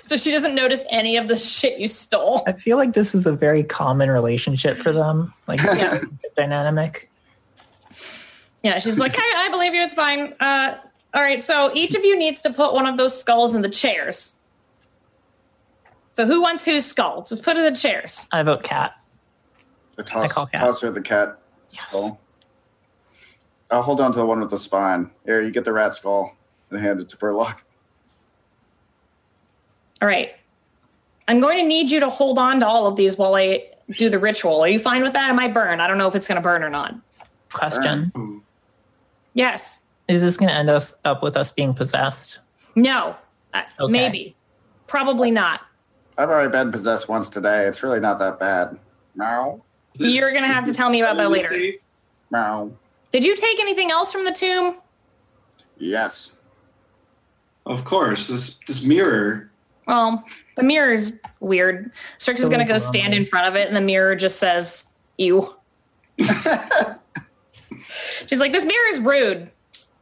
So she doesn't notice any of the shit you stole. I feel like this is a very common relationship for them. Like Yeah. dynamic. Yeah, she's like, I, I believe you. It's fine. Uh, all right. So each of you needs to put one of those skulls in the chairs. So who wants whose skull? Just put it in the chairs. I vote cat. I toss, call cat. toss her the cat skull. I'll hold on to the one with the spine. Here, you get the rat skull and hand it to Perlock. All right. I'm going to need you to hold on to all of these while I do the ritual. Are you fine with that? It might burn. I don't know if it's going to burn or not. Question. Ooh. Yes. Is this going to end us up with us being possessed? No. Uh, Okay. Maybe. Probably not. I've already been possessed once today. It's really not that bad. Meow. You're gonna have to tell me about that later. Meow. Did you take anything else from the tomb? Yes. Of course, this this mirror. Well, the mirror is weird. Strix is gonna go stand in front of it, and the mirror just says, "Ew." She's like, "This mirror is rude.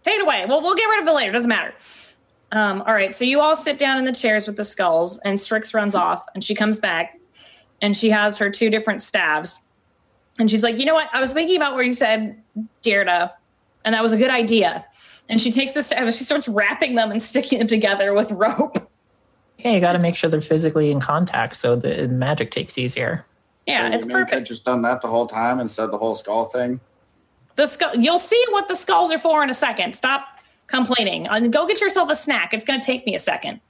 Take it away. Well, we'll get rid of it later. Doesn't matter." Um, all right, so you all sit down in the chairs with the skulls, and Strix runs off, and she comes back, and she has her two different staves, and she's like, "You know what? I was thinking about where you said Dierda, and that was a good idea." And she takes the staff and she starts wrapping them and sticking them together with rope. Yeah, you got to make sure they're physically in contact so the magic takes easier. Yeah, You it's mean, could perfect. just done that the whole time instead of the whole skull thing. The skull. You'll see what the skulls are for in a second. Stop complaining. And go get yourself a snack. It's going to take me a second.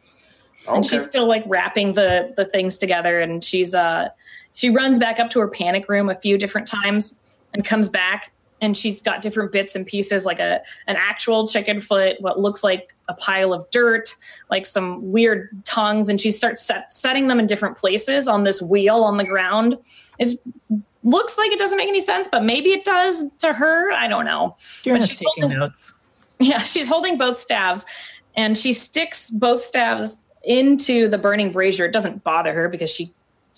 And she's still like wrapping the the things together. And she's uh she runs back up to her panic room a few different times and comes back. And she's got different bits and pieces, like a an actual chicken foot, what looks like a pile of dirt, like some weird tongues, and she starts set, setting them in different places on this wheel on the ground. It's looks like it doesn't make any sense, but maybe it does to her. I don't know. You're But not she's taking holding- notes. Yeah, she's holding both staves and she sticks both staves into the burning brazier. It doesn't bother her because she's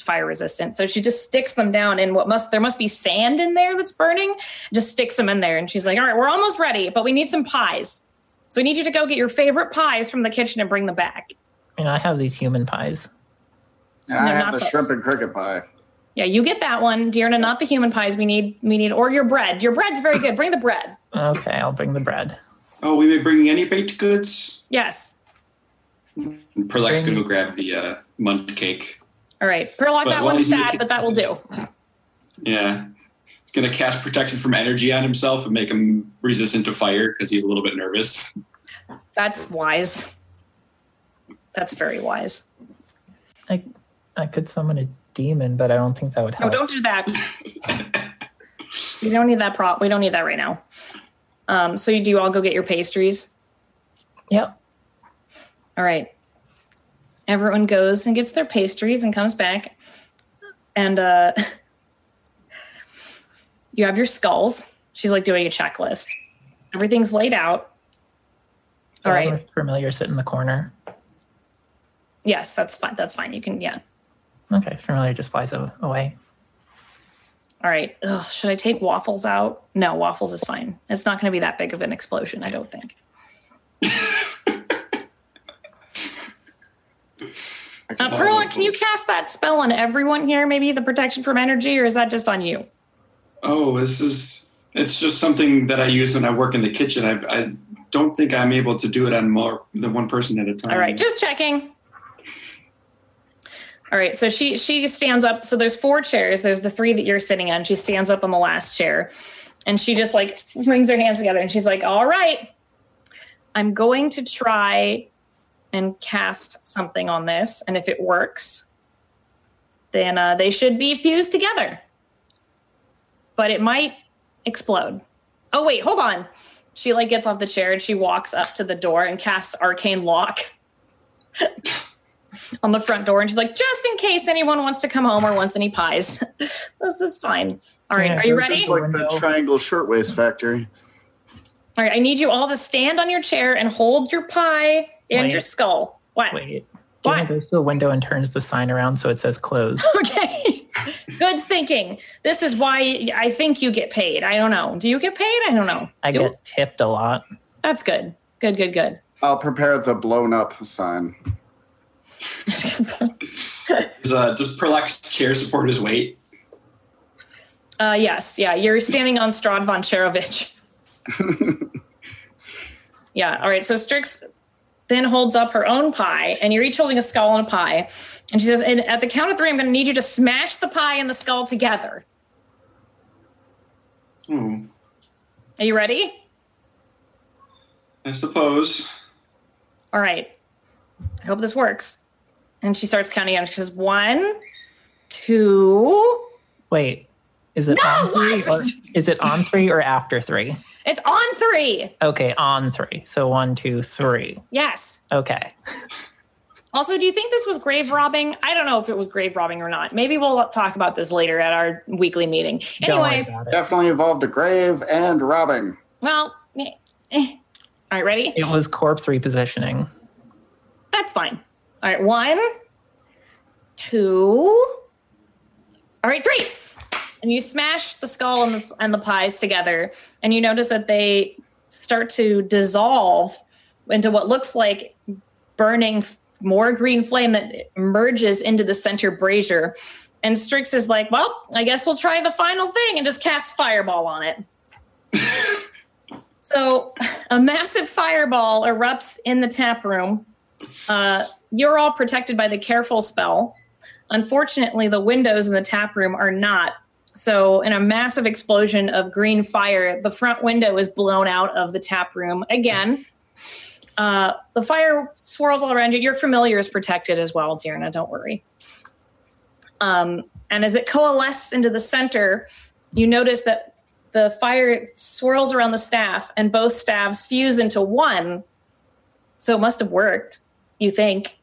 fire resistant. So she just sticks them down in what must there must be sand in there that's burning. Just sticks them in there and she's like, "All right, we're almost ready, but we need some pies. So we need you to go get your favorite pies from the kitchen and bring them back." And I have these human pies. And I have the those. shrimp and cricket pie. Yeah, you get that one, Dearna, not the human pies. We need we need or your bread. Your bread's very good. Bring the bread. Okay, I'll bring the bread. Oh, we may bring any baked goods. Yes. And Perlock's Bring- gonna go grab the uh, munt cake. All right. Perlock, But that one's he's in the sad, ki- but that will do. Yeah, gonna cast protection from energy on himself and make him resistant to fire because he's a little bit nervous. That's wise. That's very wise. I I could summon a demon, but I don't think that would help. No, help. don't do that. we don't need that prop. We don't need that right now. Um, so you do you all go get your pastries. Yep. All right. Everyone goes and gets their pastries and comes back. And uh, you have your skulls. She's like doing a checklist. Everything's laid out. All right. Our Familiar sit in the corner. Yes, that's fine. That's fine. You can, yeah. Okay, familiar just flies away. All right. Ugh, should I take waffles out? No, waffles is fine. It's not going to be that big of an explosion, I don't think. Uh, Perla, can you cast that spell on everyone here? Maybe the protection from energy, or is that just on you? Oh, this is. It's just something that I use when I work in the kitchen. I, I don't think I'm able to do it on more than one person at a time. All right, just checking. All right, so she she stands up. So there's four chairs. There's the three that you're sitting on. She stands up on the last chair, and she just like brings her hands together, and she's like, "All right, I'm going to try and cast something on this, and if it works, then uh, they should be fused together. But it might explode. Oh wait, hold on." She like gets off the chair and she walks up to the door and casts arcane lock on the front door and she's like, just in case anyone wants to come home or wants any pies. this is fine. All right, Yeah, are you ready? Just like the Triangle Shirtwaist Factory. All right, I need you all to stand on your chair and hold your pie and Wait. your skull. What? Wait. What? Goes to the window and turns the sign around so it says closed. Okay. Good thinking. This is why I think you get paid. I don't know. Do you get paid? I don't know. I Do- get tipped a lot. That's good. Good, good, good. I'll prepare the blown up sign. Does, uh, does Perlock's chair support his weight? Uh, yes, yeah. You're standing on Strahd von Zarovich. yeah. All right. So Strix then holds up her own pie, and you're each holding a skull and a pie. And she says, and at the count of three, I'm going to need you to smash the pie and the skull together. Oh, Are you ready? I suppose. All right. I hope this works. And she starts counting down. She says, one, two. Wait, is it No, on three what? or is it on three or after three? It's on three. Okay, on three. So one, two, three. Yes. Okay. Also, do you think this was grave robbing? I don't know if it was grave robbing or not. Maybe we'll talk about this later at our weekly meeting. Anyway. Definitely involved a grave and robbing. well, eh, eh. all right, ready? It was corpse repositioning. That's fine. All right, one, two, all right, three. And you smash the skull and the, and the pies together, and you notice that they start to dissolve into what looks like burning more green flame that merges into the center brazier. And Strix is like, well, I guess we'll try the final thing and just cast fireball on it. so a massive fireball erupts in the tap room. Uh, you're all protected by the careful spell. Unfortunately, the windows in the tap room are not. So, in a massive explosion of green fire, the front window is blown out of the tap room again. Uh, the fire swirls all around you. Your familiar is protected as well, Dearna. Don't worry. Um, and as it coalesces into the center, you notice that the fire swirls around the staff, and both staves fuse into one. So it must have worked, you think.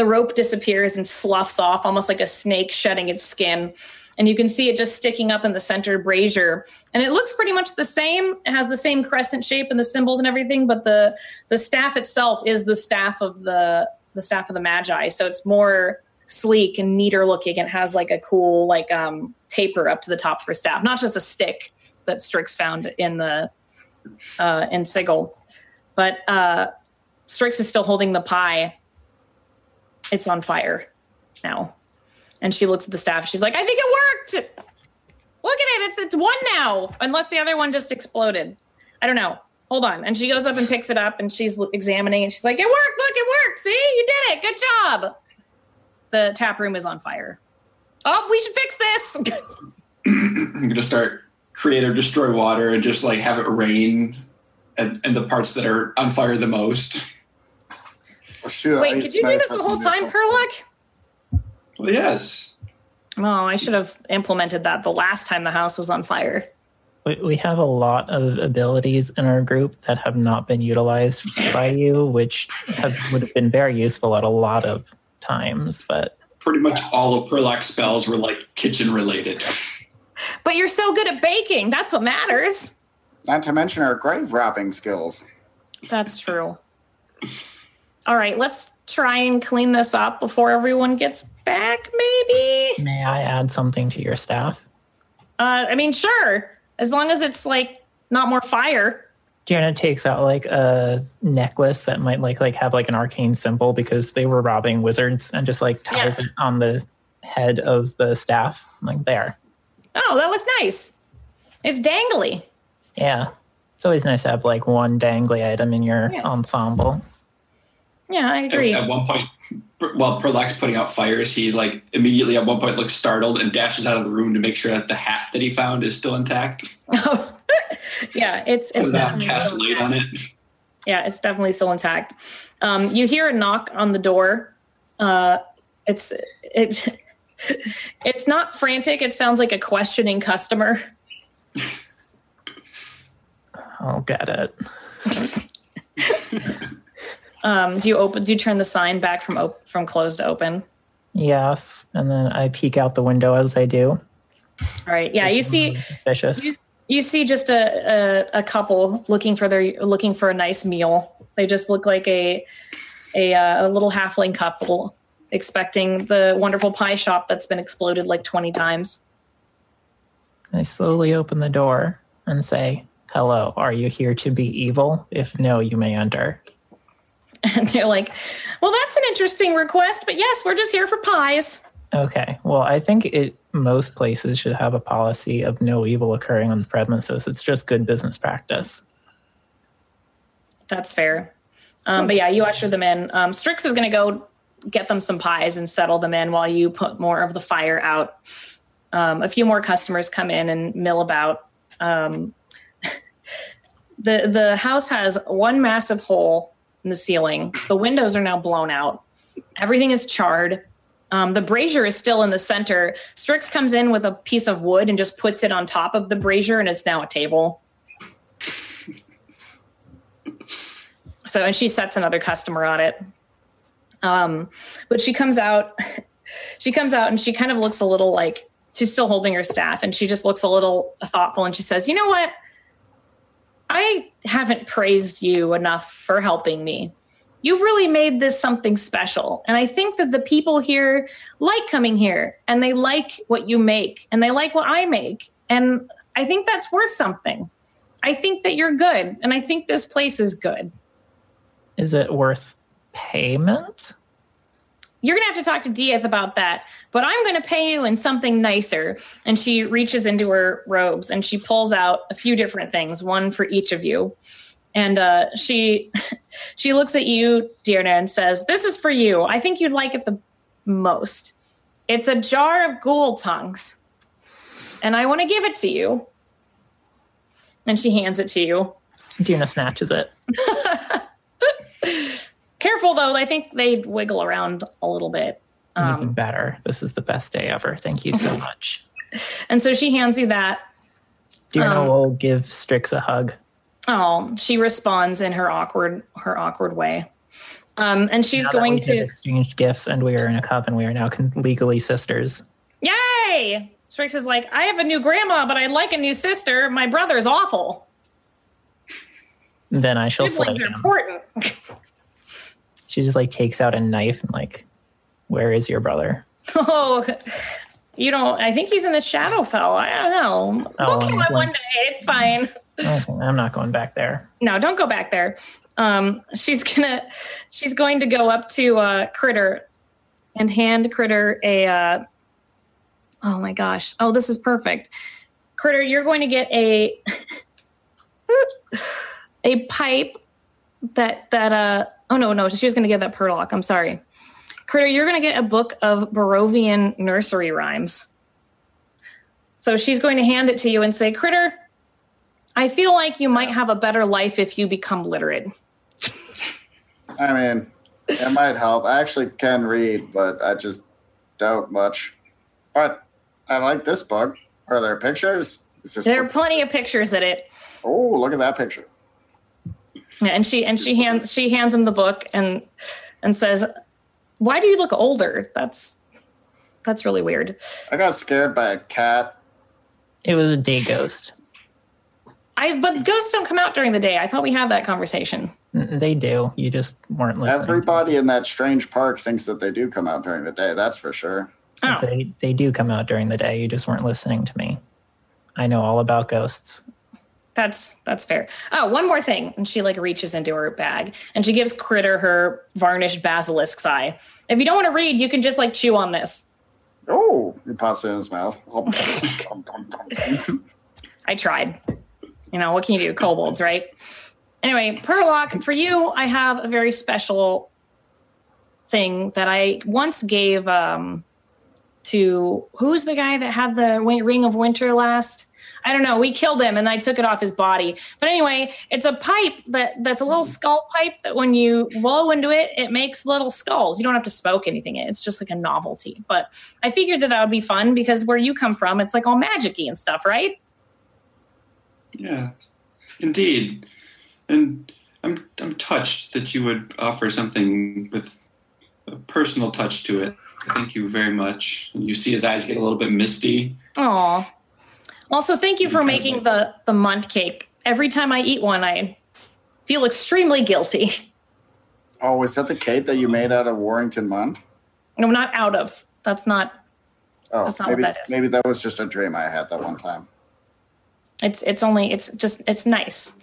The rope disappears and sloughs off, almost like a snake shedding its skin. And you can see it just sticking up in the center brazier. And it looks pretty much the same. It has the same crescent shape and the symbols and everything, but the the staff itself is the staff of the the staff of the Magi. So it's more sleek and neater looking. It has like a cool like um taper up to the top for staff, not just a stick that Strix found in the uh in Sigil. But uh Strix is still holding the pie. It's on fire now. And she looks at the staff. She's like, I think it worked. Look at it. It's it's one now. Unless the other one just exploded. I don't know. Hold on. And she goes up and picks it up and she's examining and she's like, It worked. Look, it worked. See, you did it. Good job. The tap room is on fire. Oh, we should fix this. I'm gonna start create or destroy water and just like have it rain and, and the parts that are on fire the most. Shoot, Wait, ice could you do this the whole time, useful- Perlock? Well, yes. Oh, I should have implemented that the last time the house was on fire. We, we have a lot of abilities in our group that have not been utilized by you, which have, would have been very useful at a lot of times. But Pretty much all of Perlock's spells were like kitchen related. But you're so good at baking. That's what matters. Not to mention our grave robbing skills. That's true. All right, let's try and clean this up before everyone gets back, maybe? may I add something to your staff? Uh, I mean, sure. As long as it's like not more fire. Janet takes out like a necklace that might like like have like an arcane symbol because they were robbing wizards and just like ties Yeah. it on the head of the staff. Like there. Oh, that looks nice. It's dangly. Yeah. It's always nice to have like one dangly item in your Yeah. ensemble. Yeah, I At, agree. at one point, while Perlock's putting out fires, he like immediately at one point looks startled and dashes out of the room to make sure that the hat that he found is still intact. yeah, it's it's Put definitely cast still light intact. on it. Yeah, it's definitely still intact. Um, you hear a knock on the door. Uh, it's it. It's not frantic. It sounds like a questioning customer. I'll get it. Um, do you open? Do you turn the sign back from op- from closed to open? Yes. And then I peek out the window as I do. All right. Yeah, you see Suspicious. you- you see just a, a, a couple looking for their looking for a nice meal. They just look like a a, uh, a little halfling couple expecting the wonderful pie shop that's been exploded like twenty times. I slowly open the door and say, Hello, are you here to be evil? If no, you may enter. And they're like, "Well, that's an interesting request, but yes, we're just here for pies." Okay. Well, I think it most places should have a policy of no evil occurring on the premises. It's just good business practice. That's fair. Um, but yeah, you usher them in. Um, Strix is going to go get them some pies and settle them in while you put more of the fire out. Um, a few more customers come in and mill about. Um, the the house has one massive hole in the ceiling. The windows are now blown out. Everything is charred. Um, the brazier is still in the center. Strix comes in with a piece of wood and just puts it on top of the brazier, and it's now a table. So, and she sets another customer on it. Um, but she comes out, she comes out and she kind of looks a little like she's still holding her staff and she just looks a little thoughtful and she says, You know what? I haven't praised you enough for helping me. You've really made this something special. And I think that the people here like coming here and they like what you make and they like what I make. And I think that's worth something. I think that you're good. And I think this place is good. Is it worth payment? You're going to have to talk to Dieth about that, but I'm going to pay you in something nicer. And she reaches into her robes and she pulls out a few different things, one for each of you. And uh, she she looks at you, Dearna, and says, "This is for you. I think you'd like it the most. It's a jar of ghoul tongues, and I want to give it to you." And she hands it to you. Dearna snatches it. Careful though, I think they wiggle around a little bit. Even Um, better. This is the best day ever. Thank you so much. and so she hands you that. Dearna Um, will give Strix a hug. Oh, she responds in her awkward her awkward way. Um, and she's Now going to exchange gifts and we are in a coven. We are now con- legally sisters. Yay! Strix is like, I have a new grandma, but I'd like a new sister. My brother's awful. Then I shall Siblings are important. She just like takes out a knife and like, where is your brother? oh, you don't. I think he's in the Shadowfell. I don't know. Oh, we'll kill him one day. It's fine. I'm not going back there. No, don't go back there. Um, she's gonna. She's going to go up to uh, Critter and hand Critter a. Uh, oh my gosh! Oh, this is perfect. Critter, you're going to get a a pipe that that uh oh no no she was going to get that Perlock. I'm sorry. Critter, you're going to get a book of Barovian nursery rhymes. So she's going to hand it to you and say, Critter, I feel like you might have a better life if you become literate. I mean, it might help. I actually can read, but I just don't much. But I like this book. Are there pictures? There are plenty of pictures in it. oh, look at that picture. Yeah, and she and she hands she hands him the book and and says, "Why do you look older? That's that's really weird." I got scared by a cat. It was a day ghost. I but ghosts don't come out during the day. I thought we had that conversation. Mm, they do. You just weren't listening. Everybody in that strange park thinks that they do come out during the day. That's for sure. Oh, They they do come out during the day. You just weren't listening to me. I know all about ghosts. That's that's fair. Oh, one more thing. And she like reaches into her bag and she gives Critter her varnished basilisk's eye. If you don't want to read, you can just like chew on this. Oh, he pops it in his mouth. I tried. You know, what can you do? Kobolds, right? Anyway, Perlock, for you, I have a very special thing that I once gave um, to who's the guy that had the ring of winter last? I don't know. We killed him and I took it off his body. But anyway, it's a pipe that that's a little skull pipe that when you blow into it, it makes little skulls. You don't have to smoke anything. in. It's just like a novelty. But I figured that that would be fun because where you come from, it's like all magicy and stuff, right? Yeah, indeed. And I'm I'm touched that you would offer something with a personal touch to it. Thank you very much. You see his eyes get a little bit misty. Oh. Also, thank you for making the the munt cake. Every time I eat one, I feel extremely guilty. oh, is that the cake that you made out of Warrington Mund? No, not out of. That's not. Oh, That's not what maybe that is. maybe that was just a dream I had that one time. It's it's only it's just it's nice.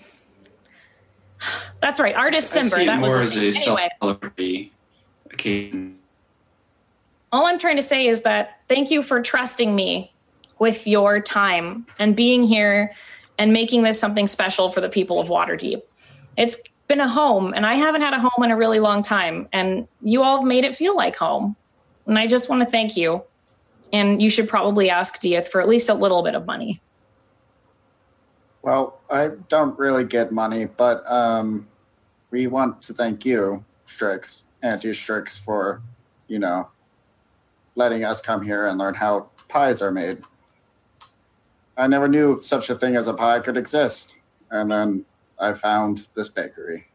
That's right, artist I Simber. That was more his as a anyway. celebratory occasion. all I'm trying to say is that thank you for trusting me with your time and being here and making this something special for the people of Waterdeep. It's been a home, and I haven't had a home in a really long time, and you all have made it feel like home. And I just want to thank you. And you should probably ask Dieth for at least a little bit of money. Well, I don't really get money, but um, we want to thank you, Strix, Auntie Strix, for, you know, letting us come here and learn how pies are made. I never knew such a thing as a pie could exist. And then I found this bakery.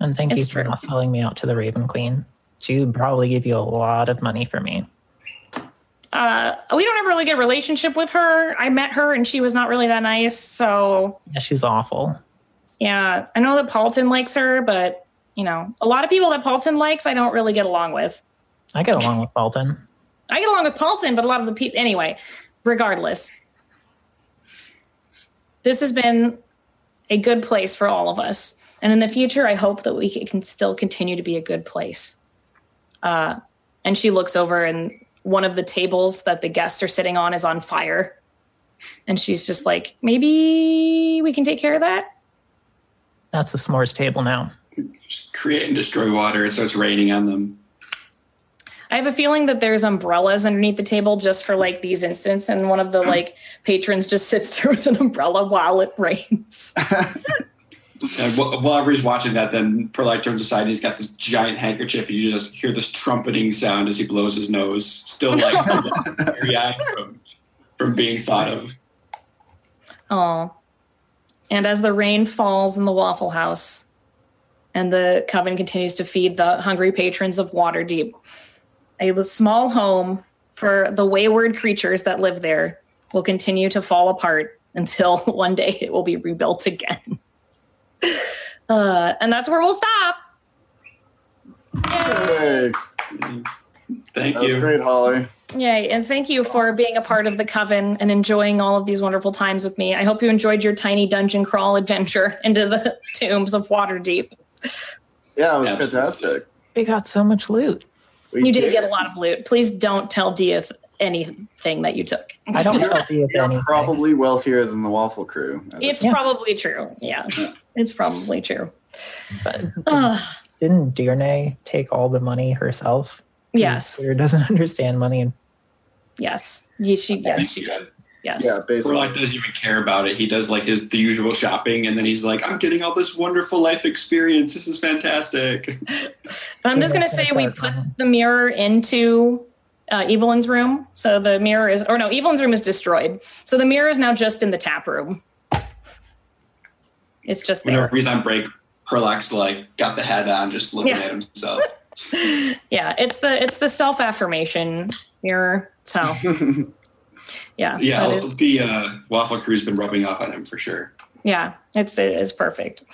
And thank It's you for true. not selling me out to the Raven Queen. She would probably give you a lot of money for me. Uh, we don't have a really good relationship with her. I met her and she was not really that nice. So Yeah, she's awful. yeah, I know that Paultin likes her, but you know, a lot of people that Paultin likes, I don't really get along with. I get along with Bolton. I get along with Paultin, but a lot of the people, anyway, regardless, this has been a good place for all of us. And in the future, I hope that we can still continue to be a good place. Uh, and she looks over, and one of the tables that the guests are sitting on is on fire. And she's just like, maybe we can take care of that. That's the s'mores table now. Just create and destroy water. It starts raining on them. I have a feeling that there's umbrellas underneath the table just for like these instants, and one of the like patrons just sits there with an umbrella while it rains. And wh- while everybody's watching that, then Perlock turns aside and he's got this giant handkerchief, and you just hear this trumpeting sound as he blows his nose, still like from, from being thought of. Oh. And as the rain falls in the Waffle House and the coven continues to feed the hungry patrons of Waterdeep, a small home for the wayward creatures that live there will continue to fall apart until one day it will be rebuilt again. Uh, and that's where we'll stop. Hey, Thank that was you. great, Holly. Yay. And thank you for being a part of the coven and enjoying all of these wonderful times with me. I hope you enjoyed your tiny dungeon crawl adventure into the tombs of Waterdeep. Yeah, it was Absolutely. fantastic. We got so much loot. We You did get a lot of loot. Please don't tell Dieth anything that you took. I don't tell you if You're anything. probably wealthier than the Waffle Crew. It's Yeah. probably true. Yeah, it's probably true. But Ugh. didn't uh, Dearna take all the money herself? yes, Or doesn't understand money. And yes, yes, she, yes, she did. Yes. yeah, basically. Perlock doesn't even care about it. He does like his the usual shopping, and then he's like, "I'm getting all this wonderful life experience. This is fantastic." But I'm just going to say we put the mirror into uh, Evelyn's room. So the mirror is, or no, Evelyn's room is destroyed. So the mirror is now just in the tap room. It's just Whenever there. he's on break, Perlock's like got the head on, just looking Yeah. at himself. Yeah, it's the it's the self affirmation mirror. So yeah, Yeah, that is- the uh, Waffle Crew's been rubbing off on him for sure. yeah, it's it's perfect.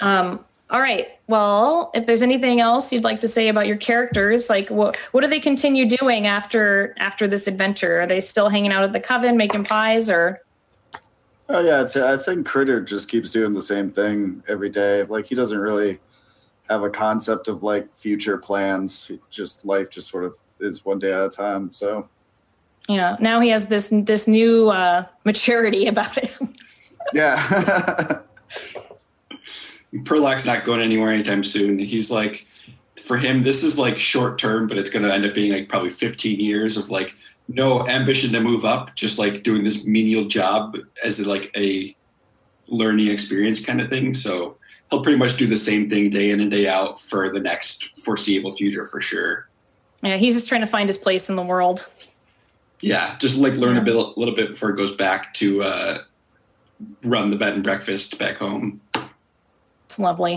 Um, all right. Well, if there's anything else you'd like to say about your characters, like what what do they continue doing after after this adventure? Are they still hanging out at the coven making pies, or Oh yeah, it's, I think Critter just keeps doing the same thing every day. Like he doesn't really have a concept of like future plans. He just life just sort of is one day at a time. So you know, now he has this this new uh, maturity about him. yeah, Perlock's not going anywhere anytime soon. He's like, for him, this is like short term, but it's going to end up being like probably 15 years of like no ambition to move up, just like doing this menial job as like a learning experience kind of thing. So he'll pretty much do the same thing day in and day out for the next foreseeable future for sure. Yeah, he's just trying to find his place in the world. Yeah, just like learn Yeah. a bit, a little bit before it goes back to uh, run the bed and breakfast back home. It's lovely.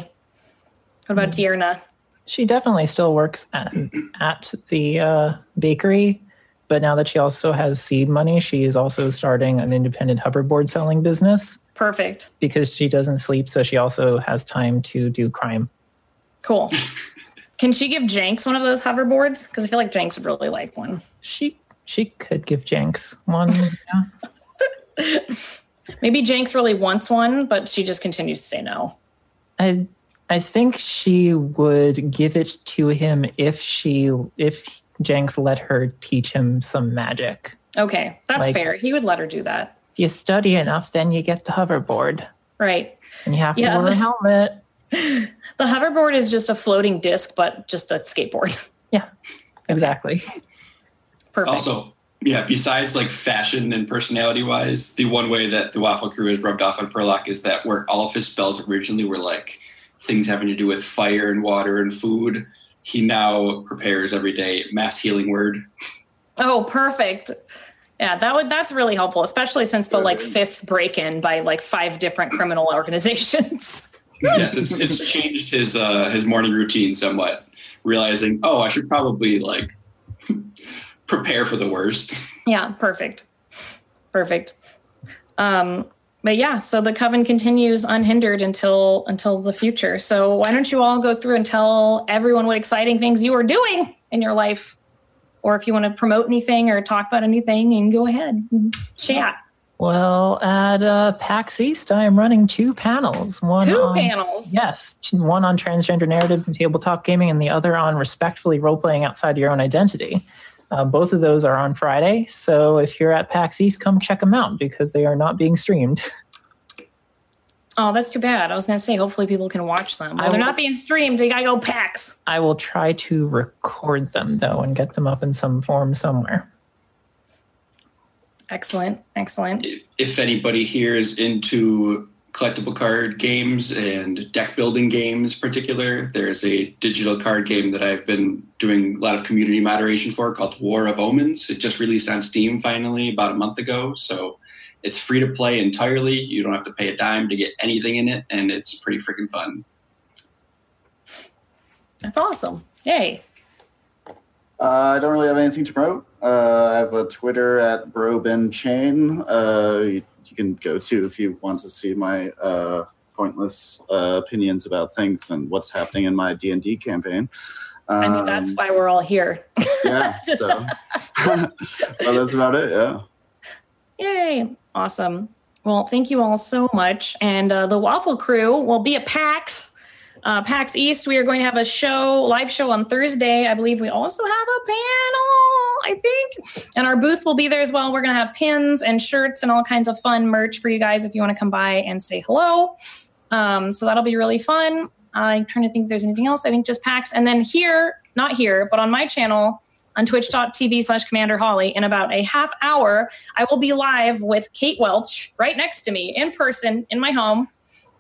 What about Dearna? she definitely still works at, at the uh, bakery, but now that she also has seed money, she is also starting an independent hoverboard selling business Perfect. because she doesn't sleep, so she also has time to do crime. Cool. Can she give Jenks one of those hoverboards? Because I feel like Jenks would really like one. She she could give Jenks one. yeah. Maybe Jenks really wants one, but she just continues to say no. I I think she would give it to him if she if Jenks let her teach him some magic. Okay, that's Like- fair. He would let her do that. If you study enough, then you get the hoverboard, Right. and you have to Yeah. wear a helmet. The hoverboard is just a floating disc, but just a skateboard. Yeah, exactly. Perfect. Also, yeah, besides like fashion and personality wise, the one way that the Waffle Crew has rubbed off on Perlock is that where all of his spells originally were like things having to do with fire and water and food, he now prepares every day mass healing word. oh, perfect. Yeah, that would that's really helpful, especially since the like fifth break-in by like five different criminal organizations. yes, it's it's changed his uh, his morning routine somewhat. Realizing, oh, I should probably like prepare for the worst. Yeah, perfect, perfect. Um, but yeah, so the coven continues unhindered until until the future. So why don't you all go through and tell everyone what exciting things you are doing in your life, or if you want to promote anything or talk about anything, and go ahead, chat. Well, at uh, PAX East, I am running two panels. One Two on, panels. Yes, one on transgender narratives and tabletop gaming, and the other on respectfully role playing outside your own identity. Uh, both of those are on Friday, so if you're at PAX East, come check them out because they are not being streamed. Oh, that's too bad. I was going to say, hopefully people can watch them. Well, I they're will- not being streamed. You got to go PAX. I will try to record them though and get them up in some form somewhere. Excellent. Excellent. If anybody here is into collectible card games and deck building games, in particular, there's a digital card game that I've been doing a lot of community moderation for called War of Omens. It just released on Steam finally about a month ago, so it's free to play entirely. You don't have to pay a dime to get anything in it, and it's pretty freaking fun. That's awesome. Yay. Uh, I don't really have anything to promote. Uh, I have a Twitter at BrobenChain. Uh, you, can go to if you want to see my uh, pointless uh, opinions about things and what's happening in my D and D campaign. Um, I mean, that's why we're all here. yeah. Just- so. well, that's about it. Yeah. Yay. Awesome. Well, thank you all so much. And uh, the Waffle Crew will be at PAX. Uh, PAX East, we are going to have a show, live show on Thursday. I believe we also have a panel, I think. And our booth will be there as well. We're going to have pins and shirts and all kinds of fun merch for you guys if you want to come by and say hello. Um, so that'll be really fun. I'm trying to think if there's anything else. I think just PAX. And then here, not here, but on my channel, on twitch.tv slash commander holly in about a half hour i will be live with kate welch right next to me in person in my home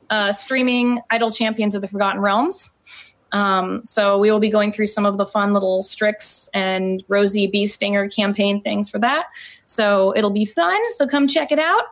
uh, streaming idle champions of the forgotten realms. Um, so we will be going through some of the fun little strix and rosie bee stinger campaign things for that. So it'll be fun so come check it out.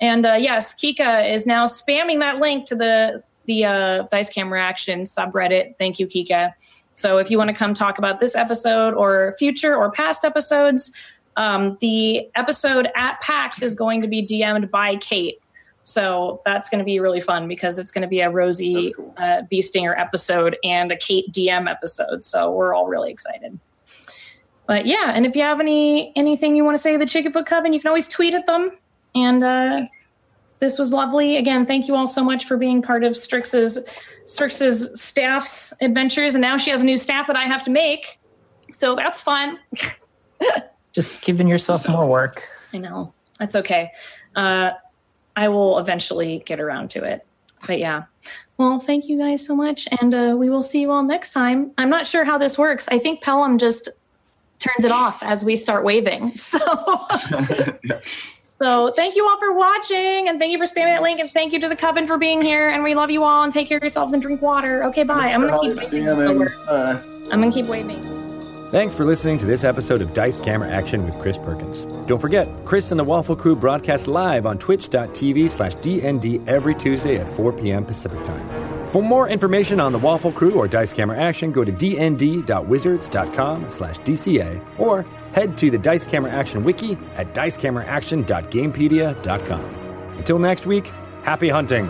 And uh, yes Kikka is now spamming that link to the the uh, dice camera action subreddit. Thank you Kikka. So if you want to come talk about this episode or future or past episodes, um, the episode at PAX is going to be DM'd by Kate. So that's going to be really fun because it's going to be a Rosie That's cool. uh, Bee Stinger episode and a Kate DM episode. So we're all really excited. But yeah, and if you have any anything you want to say to the Chickenfoot Coven, you can always tweet at them. And uh, this was lovely. Again, thank you all so much for being part of Strix's Strix's staff's adventures. And now she has a new staff that I have to make. So that's fun. Just giving yourself more work. I know. That's okay. Uh, I will eventually get around to it. But yeah. Well, thank you guys so much. And uh, we will see you all next time. I'm not sure how this works. I think Pelham just turns it off as we start waving. So. So thank you all for watching and thank you for spamming that link and thank you to the coven for being here and we love you all and take care of yourselves and drink water. Okay, bye. I'm gonna keep waving. I'm gonna keep waving. Thanks for listening to this episode of Dice Camera Action with Chris Perkins. Don't forget, Chris and the Waffle Crew broadcast live on twitch.tv slash DND every Tuesday at 4 p.m. Pacific Time. For more information on the Waffle Crew or Dice Camera Action, go to dnd.wizards.com slash DCA or head to the Dice Camera Action wiki at dicecameraaction.gamepedia.com. Until next week, happy hunting!